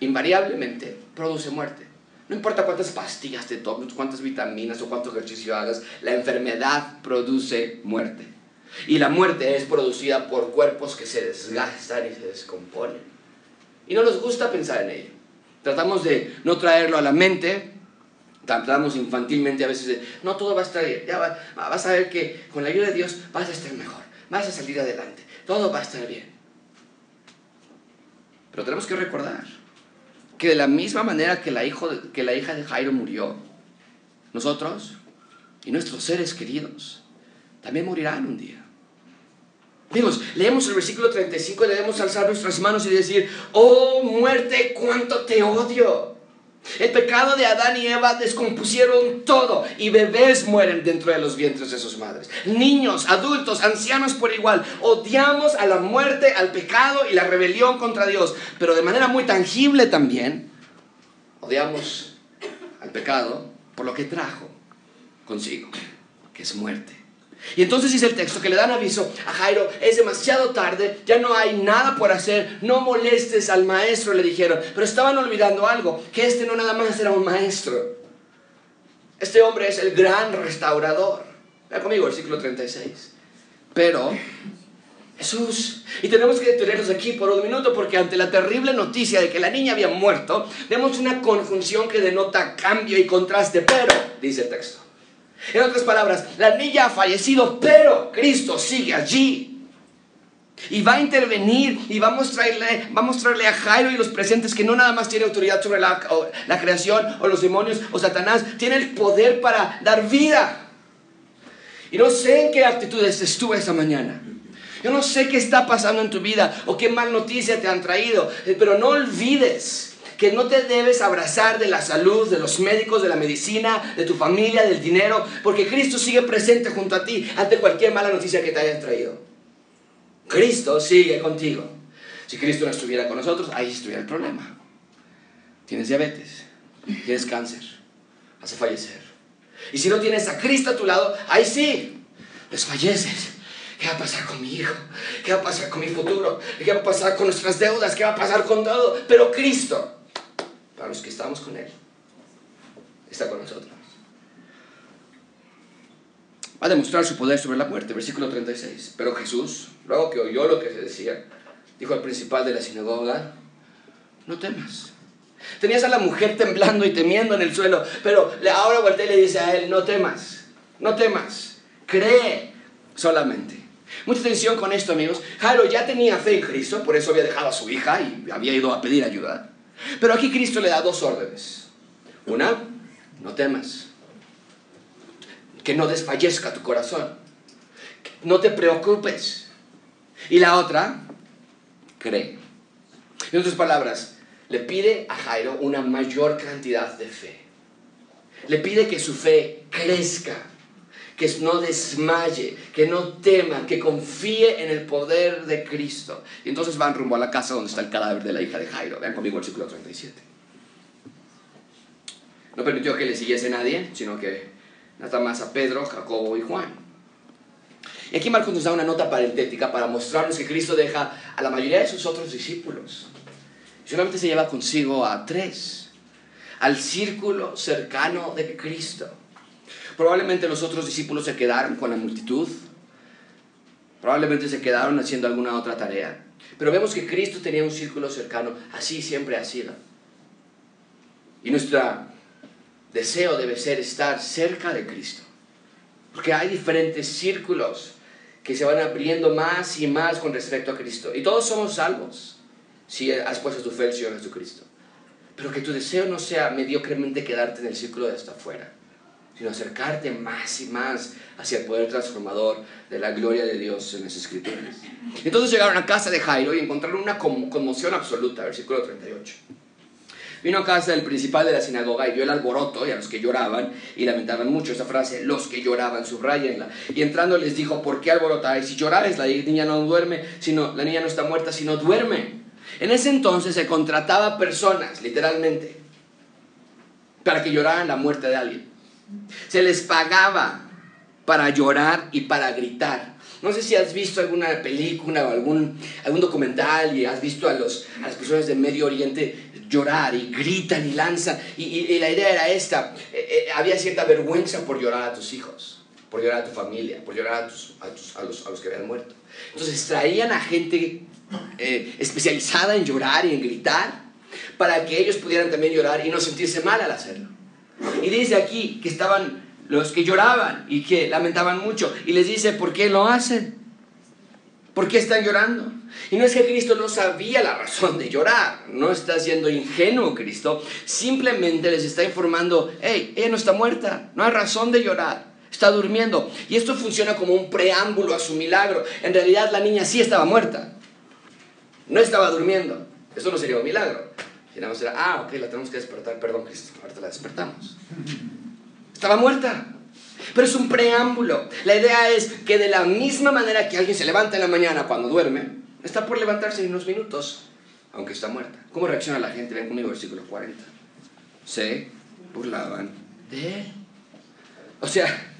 invariablemente produce muerte. No importa cuántas pastillas te tomes, cuántas vitaminas o cuánto ejercicio hagas, la enfermedad produce muerte. Y la muerte es producida por cuerpos que se desgastan y se descomponen. Y no nos gusta pensar en ello. Tratamos de no traerlo a la mente, tratamos infantilmente a veces de, no, todo va a estar bien, ya vas a ver que con la ayuda de Dios vas a estar mejor, vas a salir adelante, todo va a estar bien. Pero tenemos que recordar que de la misma manera que la, hijo, que la hija de Jairo murió, nosotros y nuestros seres queridos también morirán un día. Leemos el versículo 35 y debemos alzar nuestras manos y decir, oh muerte, cuánto te odio. El pecado de Adán y Eva descompusieron todo y bebés mueren dentro de los vientres de sus madres. Niños, adultos, ancianos por igual. Odiamos a la muerte, al pecado y la rebelión contra Dios. Pero de manera muy tangible también, odiamos al pecado por lo que trajo consigo, que es muerte. Y entonces dice el texto que le dan aviso a Jairo, es demasiado tarde, ya no hay nada por hacer, no molestes al maestro, le dijeron. Pero estaban olvidando algo, que este no nada más era un maestro. Este hombre es el gran restaurador. Vea conmigo, versículo 36. Pero Jesús. Y tenemos que detenernos aquí por un minuto porque ante la terrible noticia de que la niña había muerto, vemos una conjunción que denota cambio y contraste. Pero, dice el texto, en otras palabras, la niña ha fallecido, pero Cristo sigue allí. Y va a intervenir y va a mostrarle, va a, mostrarle a Jairo y los presentes que no nada más tiene autoridad sobre la, la creación o los demonios o Satanás, tiene el poder para dar vida. Y no sé en qué actitudes estuve esta mañana. Yo no sé qué está pasando en tu vida o qué mal noticia te han traído, eh, pero no olvides que no te debes abrazar de la salud, de los médicos, de la medicina, de tu familia, del dinero, porque Cristo sigue presente junto a ti ante cualquier mala noticia que te hayan traído. Cristo sigue contigo. Si Cristo no estuviera con nosotros, ahí estuviera el problema. Tienes diabetes, tienes cáncer, hace fallecer. Y si no tienes a Cristo a tu lado, ahí sí, desfalleces. ¿Qué va a pasar con mi hijo? ¿Qué va a pasar con mi futuro? ¿Qué va a pasar con nuestras deudas? ¿Qué va a pasar con todo? Pero Cristo para los que estamos con Él, está con nosotros. Va a demostrar su poder sobre la muerte, versículo 36. Pero Jesús, luego que oyó lo que se decía, dijo al principal de la sinagoga, no temas. Tenías a la mujer temblando y temiendo en el suelo, pero ahora voltea y le dice a él, no temas, no temas, cree solamente. Mucha atención con esto, amigos. Jairo ya tenía fe en Cristo, por eso había dejado a su hija y había ido a pedir ayuda. Pero aquí Cristo le da dos órdenes. Una, no temas. Que no desfallezca tu corazón. No te preocupes. Y la otra, cree. En otras palabras, le pide a Jairo una mayor cantidad de fe. Le pide que su fe crezca que no desmaye, que no tema, que confíe en el poder de Cristo. Y entonces van rumbo a la casa donde está el cadáver de la hija de Jairo. Vean conmigo el versículo 37. No permitió que le siguiese nadie, sino que nada más a Pedro, Jacobo y Juan. Y aquí Marcos nos da una nota parentética para mostrarnos que Cristo deja a la mayoría de sus otros discípulos. Solamente se lleva consigo a tres, al círculo cercano de Cristo. Probablemente los otros discípulos se quedaron con la multitud, probablemente se quedaron haciendo alguna otra tarea. Pero vemos que Cristo tenía un círculo cercano, así siempre ha sido. Y nuestro deseo debe ser estar cerca de Cristo. Porque hay diferentes círculos que se van abriendo más y más con respecto a Cristo. Y todos somos salvos si has puesto tu fe en Señor Jesucristo. Pero que tu deseo no sea mediocremente quedarte en el círculo de hasta afuera, sino acercarte más y más hacia el poder transformador de la gloria de Dios en las Escrituras. Entonces llegaron a casa de Jairo y encontraron una conmoción absoluta, versículo 38. Vino a casa del principal de la sinagoga y vio el alboroto y a los que lloraban y lamentaban mucho. Esa frase, los que lloraban, subrayenla. Y entrando les dijo, ¿por qué alborotáis? Si lloráis, la niña no duerme, sino, la niña no está muerta, sino duerme. En ese entonces se contrataba personas, literalmente, para que lloraran la muerte de alguien. Se les pagaba para llorar y para gritar. No sé si has visto alguna película o algún, algún documental y has visto a, los, a las personas de Medio Oriente llorar y gritan y lanzan. Y, la idea era esta, eh, eh, había cierta vergüenza por llorar a tus hijos, por llorar a tu familia, por llorar a, tus, a, los, a los, que habían muerto. Entonces traían a gente eh, especializada en llorar y en gritar para que ellos pudieran también llorar y no sentirse mal al hacerlo. Y dice aquí que estaban los que lloraban y que lamentaban mucho y les dice, ¿por qué lo hacen? ¿Por qué están llorando? Y no es que Cristo no sabía la razón de llorar, no está siendo ingenuo Cristo, simplemente les está informando, hey, ella no está muerta, no hay razón de llorar, está durmiendo. Y esto funciona como un preámbulo a su milagro. En realidad la niña sí estaba muerta, no estaba durmiendo. Esto no sería un milagro. Era, ah, ok, la tenemos que despertar, perdón Cristo, ahorita la despertamos. Estaba muerta. Pero es un preámbulo. La idea es que de la misma manera que alguien se levanta en la mañana cuando duerme, está por levantarse en unos minutos, aunque está muerta. ¿Cómo reacciona la gente? Ven conmigo, versículo 40. Se burlaban de él. O sea,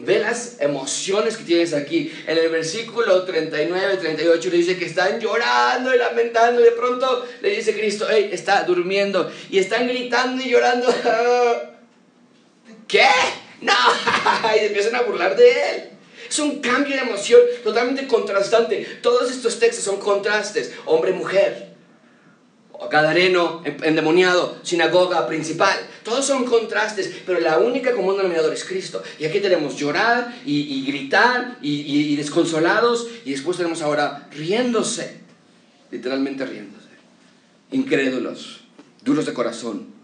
ve las emociones que tienes aquí. En el versículo 39, 38 le dice que están llorando y lamentando de pronto le dice Cristo, hey, está durmiendo y están gritando y llorando. [laughs] ¿Qué? No, [laughs] y empiezan a burlar de él. Es un cambio de emoción totalmente contrastante. Todos estos textos son contrastes. Hombre, mujer. Gadareno, endemoniado, sinagoga principal. Todos son contrastes, pero la única común denominador es Cristo. Y aquí tenemos llorar y, gritar y, desconsolados. Y después tenemos ahora riéndose. Literalmente riéndose. Incrédulos, duros de corazón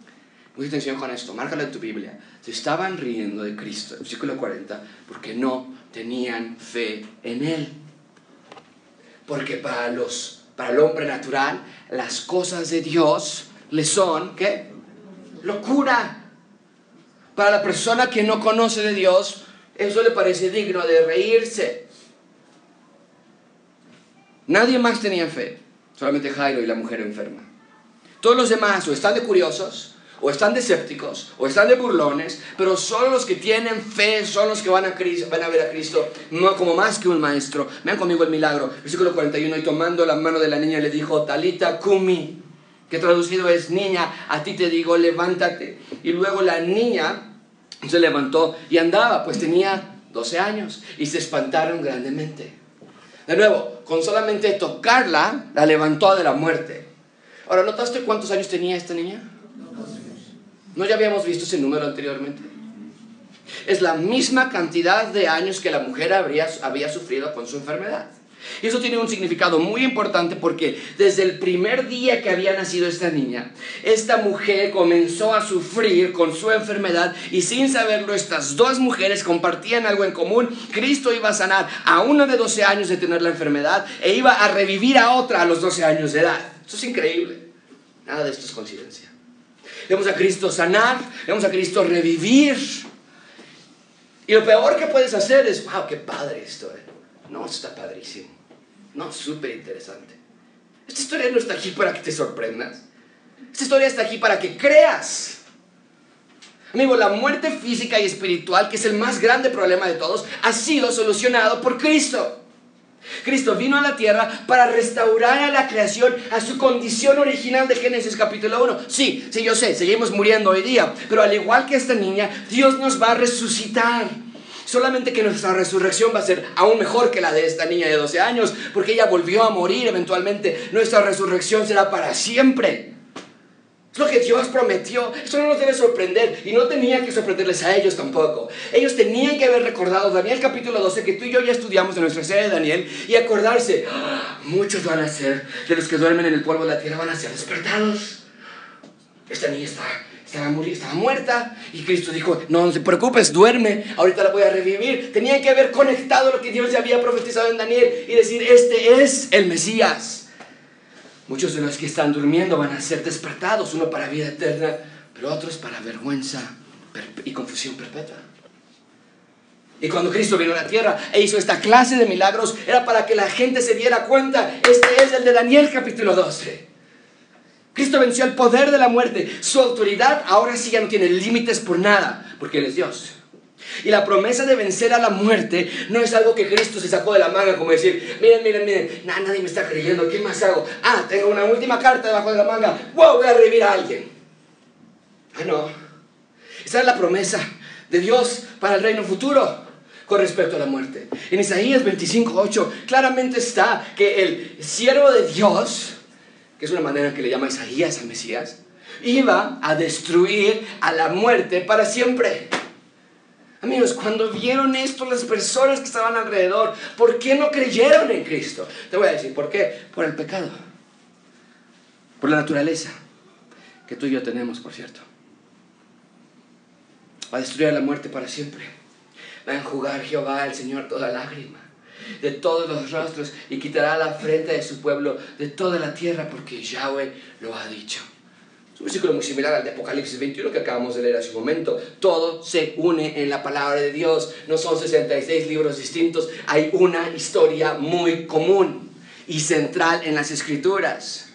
Mucha atención con esto, márcalo en tu Biblia. Se estaban riendo de Cristo, versículo 40, porque no tenían fe en Él. Porque para, los, para el hombre natural, las cosas de Dios le son, ¿qué? Locura. Para la persona que no conoce de Dios, eso le parece digno de reírse. Nadie más tenía fe, solamente Jairo y la mujer enferma. Todos los demás o están de curiosos, o están de escépticos, o están de burlones, pero solo los que tienen fe son los que van a, van a ver a Cristo no como más que un maestro. Vean conmigo el milagro. Versículo 41, y tomando la mano de la niña le dijo, Talita Kumi, que traducido es, niña, a ti te digo, levántate. Y luego la niña se levantó y andaba, pues tenía 12 años, y se espantaron grandemente. De nuevo, con solamente tocarla, la levantó de la muerte. Ahora, ¿notaste cuántos años tenía esta niña? ¿No ya habíamos visto ese número anteriormente? Es la misma cantidad de años que la mujer habría, había sufrido con su enfermedad. Y eso tiene un significado muy importante porque desde el primer día que había nacido esta niña, esta mujer comenzó a sufrir con su enfermedad y sin saberlo estas dos mujeres compartían algo en común. Cristo iba a sanar a una de 12 años de tener la enfermedad e iba a revivir a otra a los 12 años de edad. Eso es increíble. Nada de esto es coincidencia. Vemos a Cristo sanar, vemos a Cristo revivir. Y lo peor que puedes hacer es, wow, qué padre esto. Eh". No, está padrísimo. No, súper interesante. Esta historia no está aquí para que te sorprendas. Esta historia está aquí para que creas. Amigo, la muerte física y espiritual, que es el más grande problema de todos, ha sido solucionado por Cristo. Cristo vino a la tierra para restaurar a la creación a su condición original de Génesis capítulo 1. Sí, sí, yo sé, seguimos muriendo hoy día, pero al igual que esta niña, Dios nos va a resucitar. Solamente que nuestra resurrección va a ser aún mejor que la de esta niña de 12 años, porque ella volvió a morir eventualmente. Nuestra resurrección será para siempre. Es lo que Dios prometió. Esto no nos debe sorprender y no tenía que sorprenderles a ellos tampoco. Ellos tenían que haber recordado Daniel capítulo 12 que tú y yo ya estudiamos en nuestra serie de Daniel y acordarse, ah, muchos van a ser, de los que duermen en el polvo de la tierra van a ser despertados. Esta niña estaba, estaba, estaba muerta y Cristo dijo, no, no te preocupes, duerme, ahorita la voy a revivir. Tenían que haber conectado lo que Dios ya había profetizado en Daniel y decir, este es el Mesías. Muchos de los que están durmiendo van a ser despertados, uno para vida eterna, pero otros para vergüenza y confusión perpetua. Y cuando Cristo vino a la tierra e hizo esta clase de milagros, era para que la gente se diera cuenta, este es el de Daniel capítulo 12. Cristo venció el poder de la muerte. Su autoridad ahora sí ya no tiene límites por nada, porque Él es Dios. Y la promesa de vencer a la muerte no es algo que Cristo se sacó de la manga, como decir, miren, miren, miren, nadie me está creyendo, ¿qué más hago? Ah, tengo una última carta debajo de la manga, wow, voy a revivir a alguien. Ah, no. Esa es la promesa de Dios para el reino futuro con respecto a la muerte. En Isaías 25:8 claramente está que el siervo de Dios, que es una manera que le llama Isaías al Mesías, iba a destruir a la muerte para siempre. Amigos, cuando vieron esto las personas que estaban alrededor, ¿por qué no creyeron en Cristo? Te voy a decir, ¿por qué? Por el pecado. Por la naturaleza que tú y yo tenemos, por cierto. Va a destruir la muerte para siempre. Va a enjugar Jehová, el Señor, toda lágrima de todos los rostros y quitará la frente de su pueblo de toda la tierra porque Yahweh lo ha dicho. Es un versículo muy similar al de Apocalipsis 21 que acabamos de leer hace un momento. Todo se une en la palabra de Dios. No son 66 libros distintos. Hay una historia muy común y central en las escrituras.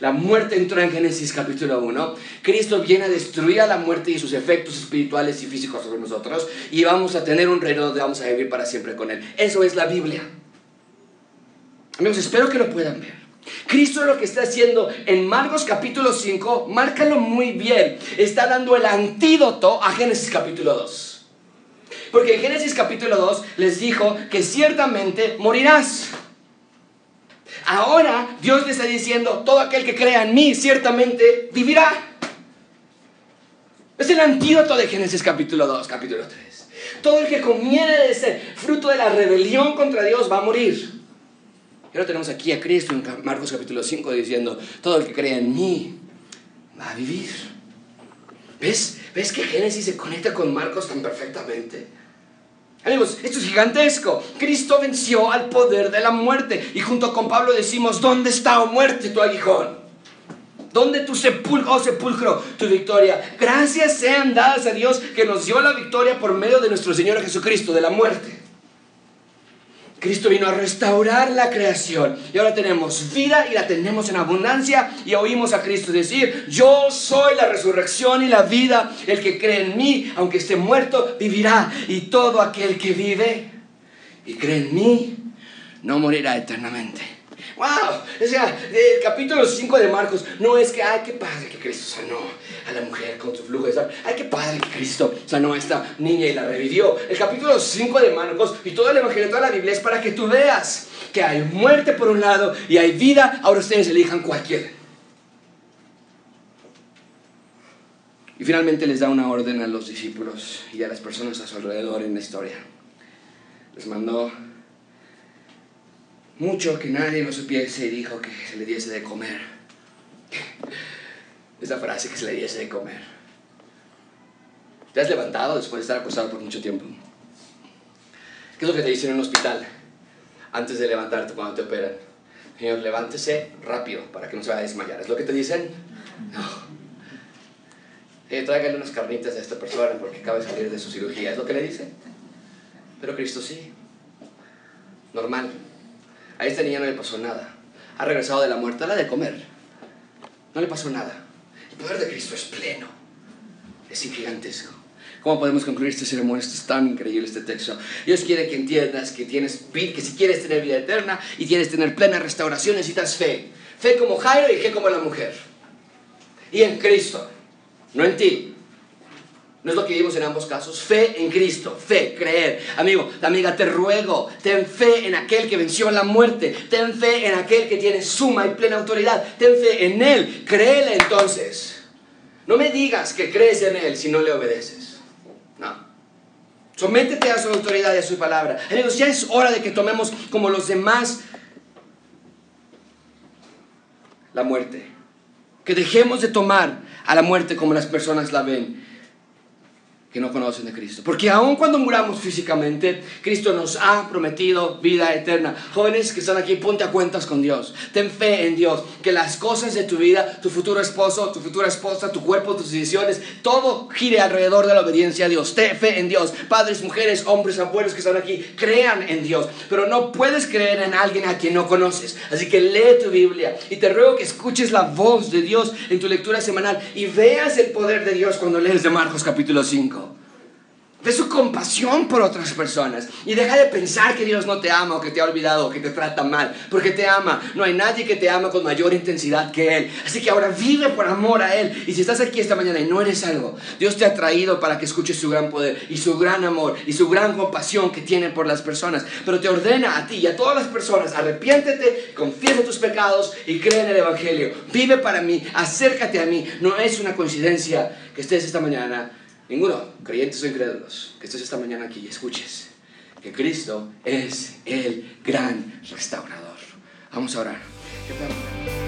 La muerte entró en Génesis capítulo 1. Cristo viene a destruir a la muerte y sus efectos espirituales y físicos sobre nosotros. Y vamos a tener un reino donde vamos a vivir para siempre con Él. Eso es la Biblia. Amigos, espero que lo puedan ver. Cristo lo que está haciendo en Marcos capítulo 5, márcalo muy bien, está dando el antídoto a Génesis capítulo 2. Porque en Génesis capítulo 2 les dijo que ciertamente morirás. Ahora Dios le está diciendo, todo aquel que crea en mí ciertamente vivirá. Es el antídoto de Génesis capítulo 2, capítulo 3. Todo el que comiere de ese fruto de la rebelión contra Dios va a morir. Y ahora tenemos aquí a Cristo en Marcos capítulo 5 diciendo, todo el que cree en mí va a vivir. ¿Ves? ¿Ves que Génesis se conecta con Marcos tan perfectamente? Amigos, esto es gigantesco. Cristo venció al poder de la muerte. Y junto con Pablo decimos, ¿dónde está, o muerte, tu aguijón? ¿Dónde tu sepulcro, oh sepulcro, tu victoria? Gracias sean dadas a Dios que nos dio la victoria por medio de nuestro Señor Jesucristo, de la muerte. Cristo vino a restaurar la creación. Y ahora tenemos vida y la tenemos en abundancia y oímos a Cristo decir, yo soy la resurrección y la vida, el que cree en mí, aunque esté muerto, vivirá. Y todo aquel que vive y cree en mí, no morirá eternamente. ¡Wow! O el capítulo 5 de Marcos no es que, ay, qué padre que Cristo sanó a la mujer con su flujo de sangre. Ay, qué padre que Cristo sanó a esta niña y la revivió. El capítulo 5 de Marcos y todo el Evangelio, toda la Biblia es para que tú veas que hay muerte por un lado y hay vida. Ahora ustedes elijan cualquiera. Y finalmente les da una orden a los discípulos y a las personas a su alrededor en la historia. Les mandó mucho que nadie lo supiese dijo que se le diese de comer. Esa frase que se le diese de comer. ¿Te has levantado después de estar acostado por mucho tiempo? ¿Qué es lo que te dicen en un hospital antes de levantarte cuando te operan? Señor, levántese rápido para que no se vaya a desmayar. ¿Es lo que te dicen? No. Eh, tráiganle unas carnitas a esta persona porque acaba de salir de su cirugía. ¿Es lo que le dicen? Pero Cristo sí. Normal. A esta niña no le pasó nada. Ha regresado de la muerte, a la de comer. No le pasó nada. El poder de Cristo es pleno. Es gigantesco. ¿Cómo podemos concluir este sermón? Esto es tan increíble este texto. Dios quiere que entiendas que, tienes, que si quieres tener vida eterna y quieres tener plena restauración necesitas fe. Fe como Jairo y fe como la mujer. Y en Cristo, no en ti. No es lo que vimos en ambos casos. Fe en Cristo, fe, creer. Amigo, amiga, te ruego, ten fe en aquel que venció la muerte. Ten fe en aquel que tiene suma y plena autoridad. Ten fe en Él. Créele entonces. No me digas que crees en Él si no le obedeces. No. Sométete a su autoridad y a su palabra. Amigos, ya es hora de que tomemos como los demás la muerte. Que dejemos de tomar a la muerte como las personas la ven que no conocen de Cristo. Porque aun cuando muramos físicamente, Cristo nos ha prometido vida eterna. Jóvenes que están aquí, ponte a cuentas con Dios. Ten fe en Dios. Que las cosas de tu vida, tu futuro esposo, tu futura esposa, tu cuerpo, tus decisiones, todo gire alrededor de la obediencia a Dios. Ten fe en Dios. Padres, mujeres, hombres, abuelos que están aquí, crean en Dios. Pero no puedes creer en alguien a quien no conoces. Así que lee tu Biblia y te ruego que escuches la voz de Dios en tu lectura semanal y veas el poder de Dios cuando lees de Marcos capítulo 5. De su compasión por otras personas. Y deja de pensar que Dios no te ama o que te ha olvidado o que te trata mal. Porque te ama. No hay nadie que te ama con mayor intensidad que Él. Así que ahora vive por amor a Él. Y si estás aquí esta mañana y no eres algo, Dios te ha traído para que escuches su gran poder y su gran amor y su gran compasión que tiene por las personas. Pero te ordena a ti y a todas las personas, arrepiéntete, confiesa tus pecados y cree en el Evangelio. Vive para mí, acércate a mí. No es una coincidencia que estés esta mañana Ninguno, creyentes o incrédulos, que estés esta mañana aquí y escuches que Cristo es el gran restaurador. Vamos a orar.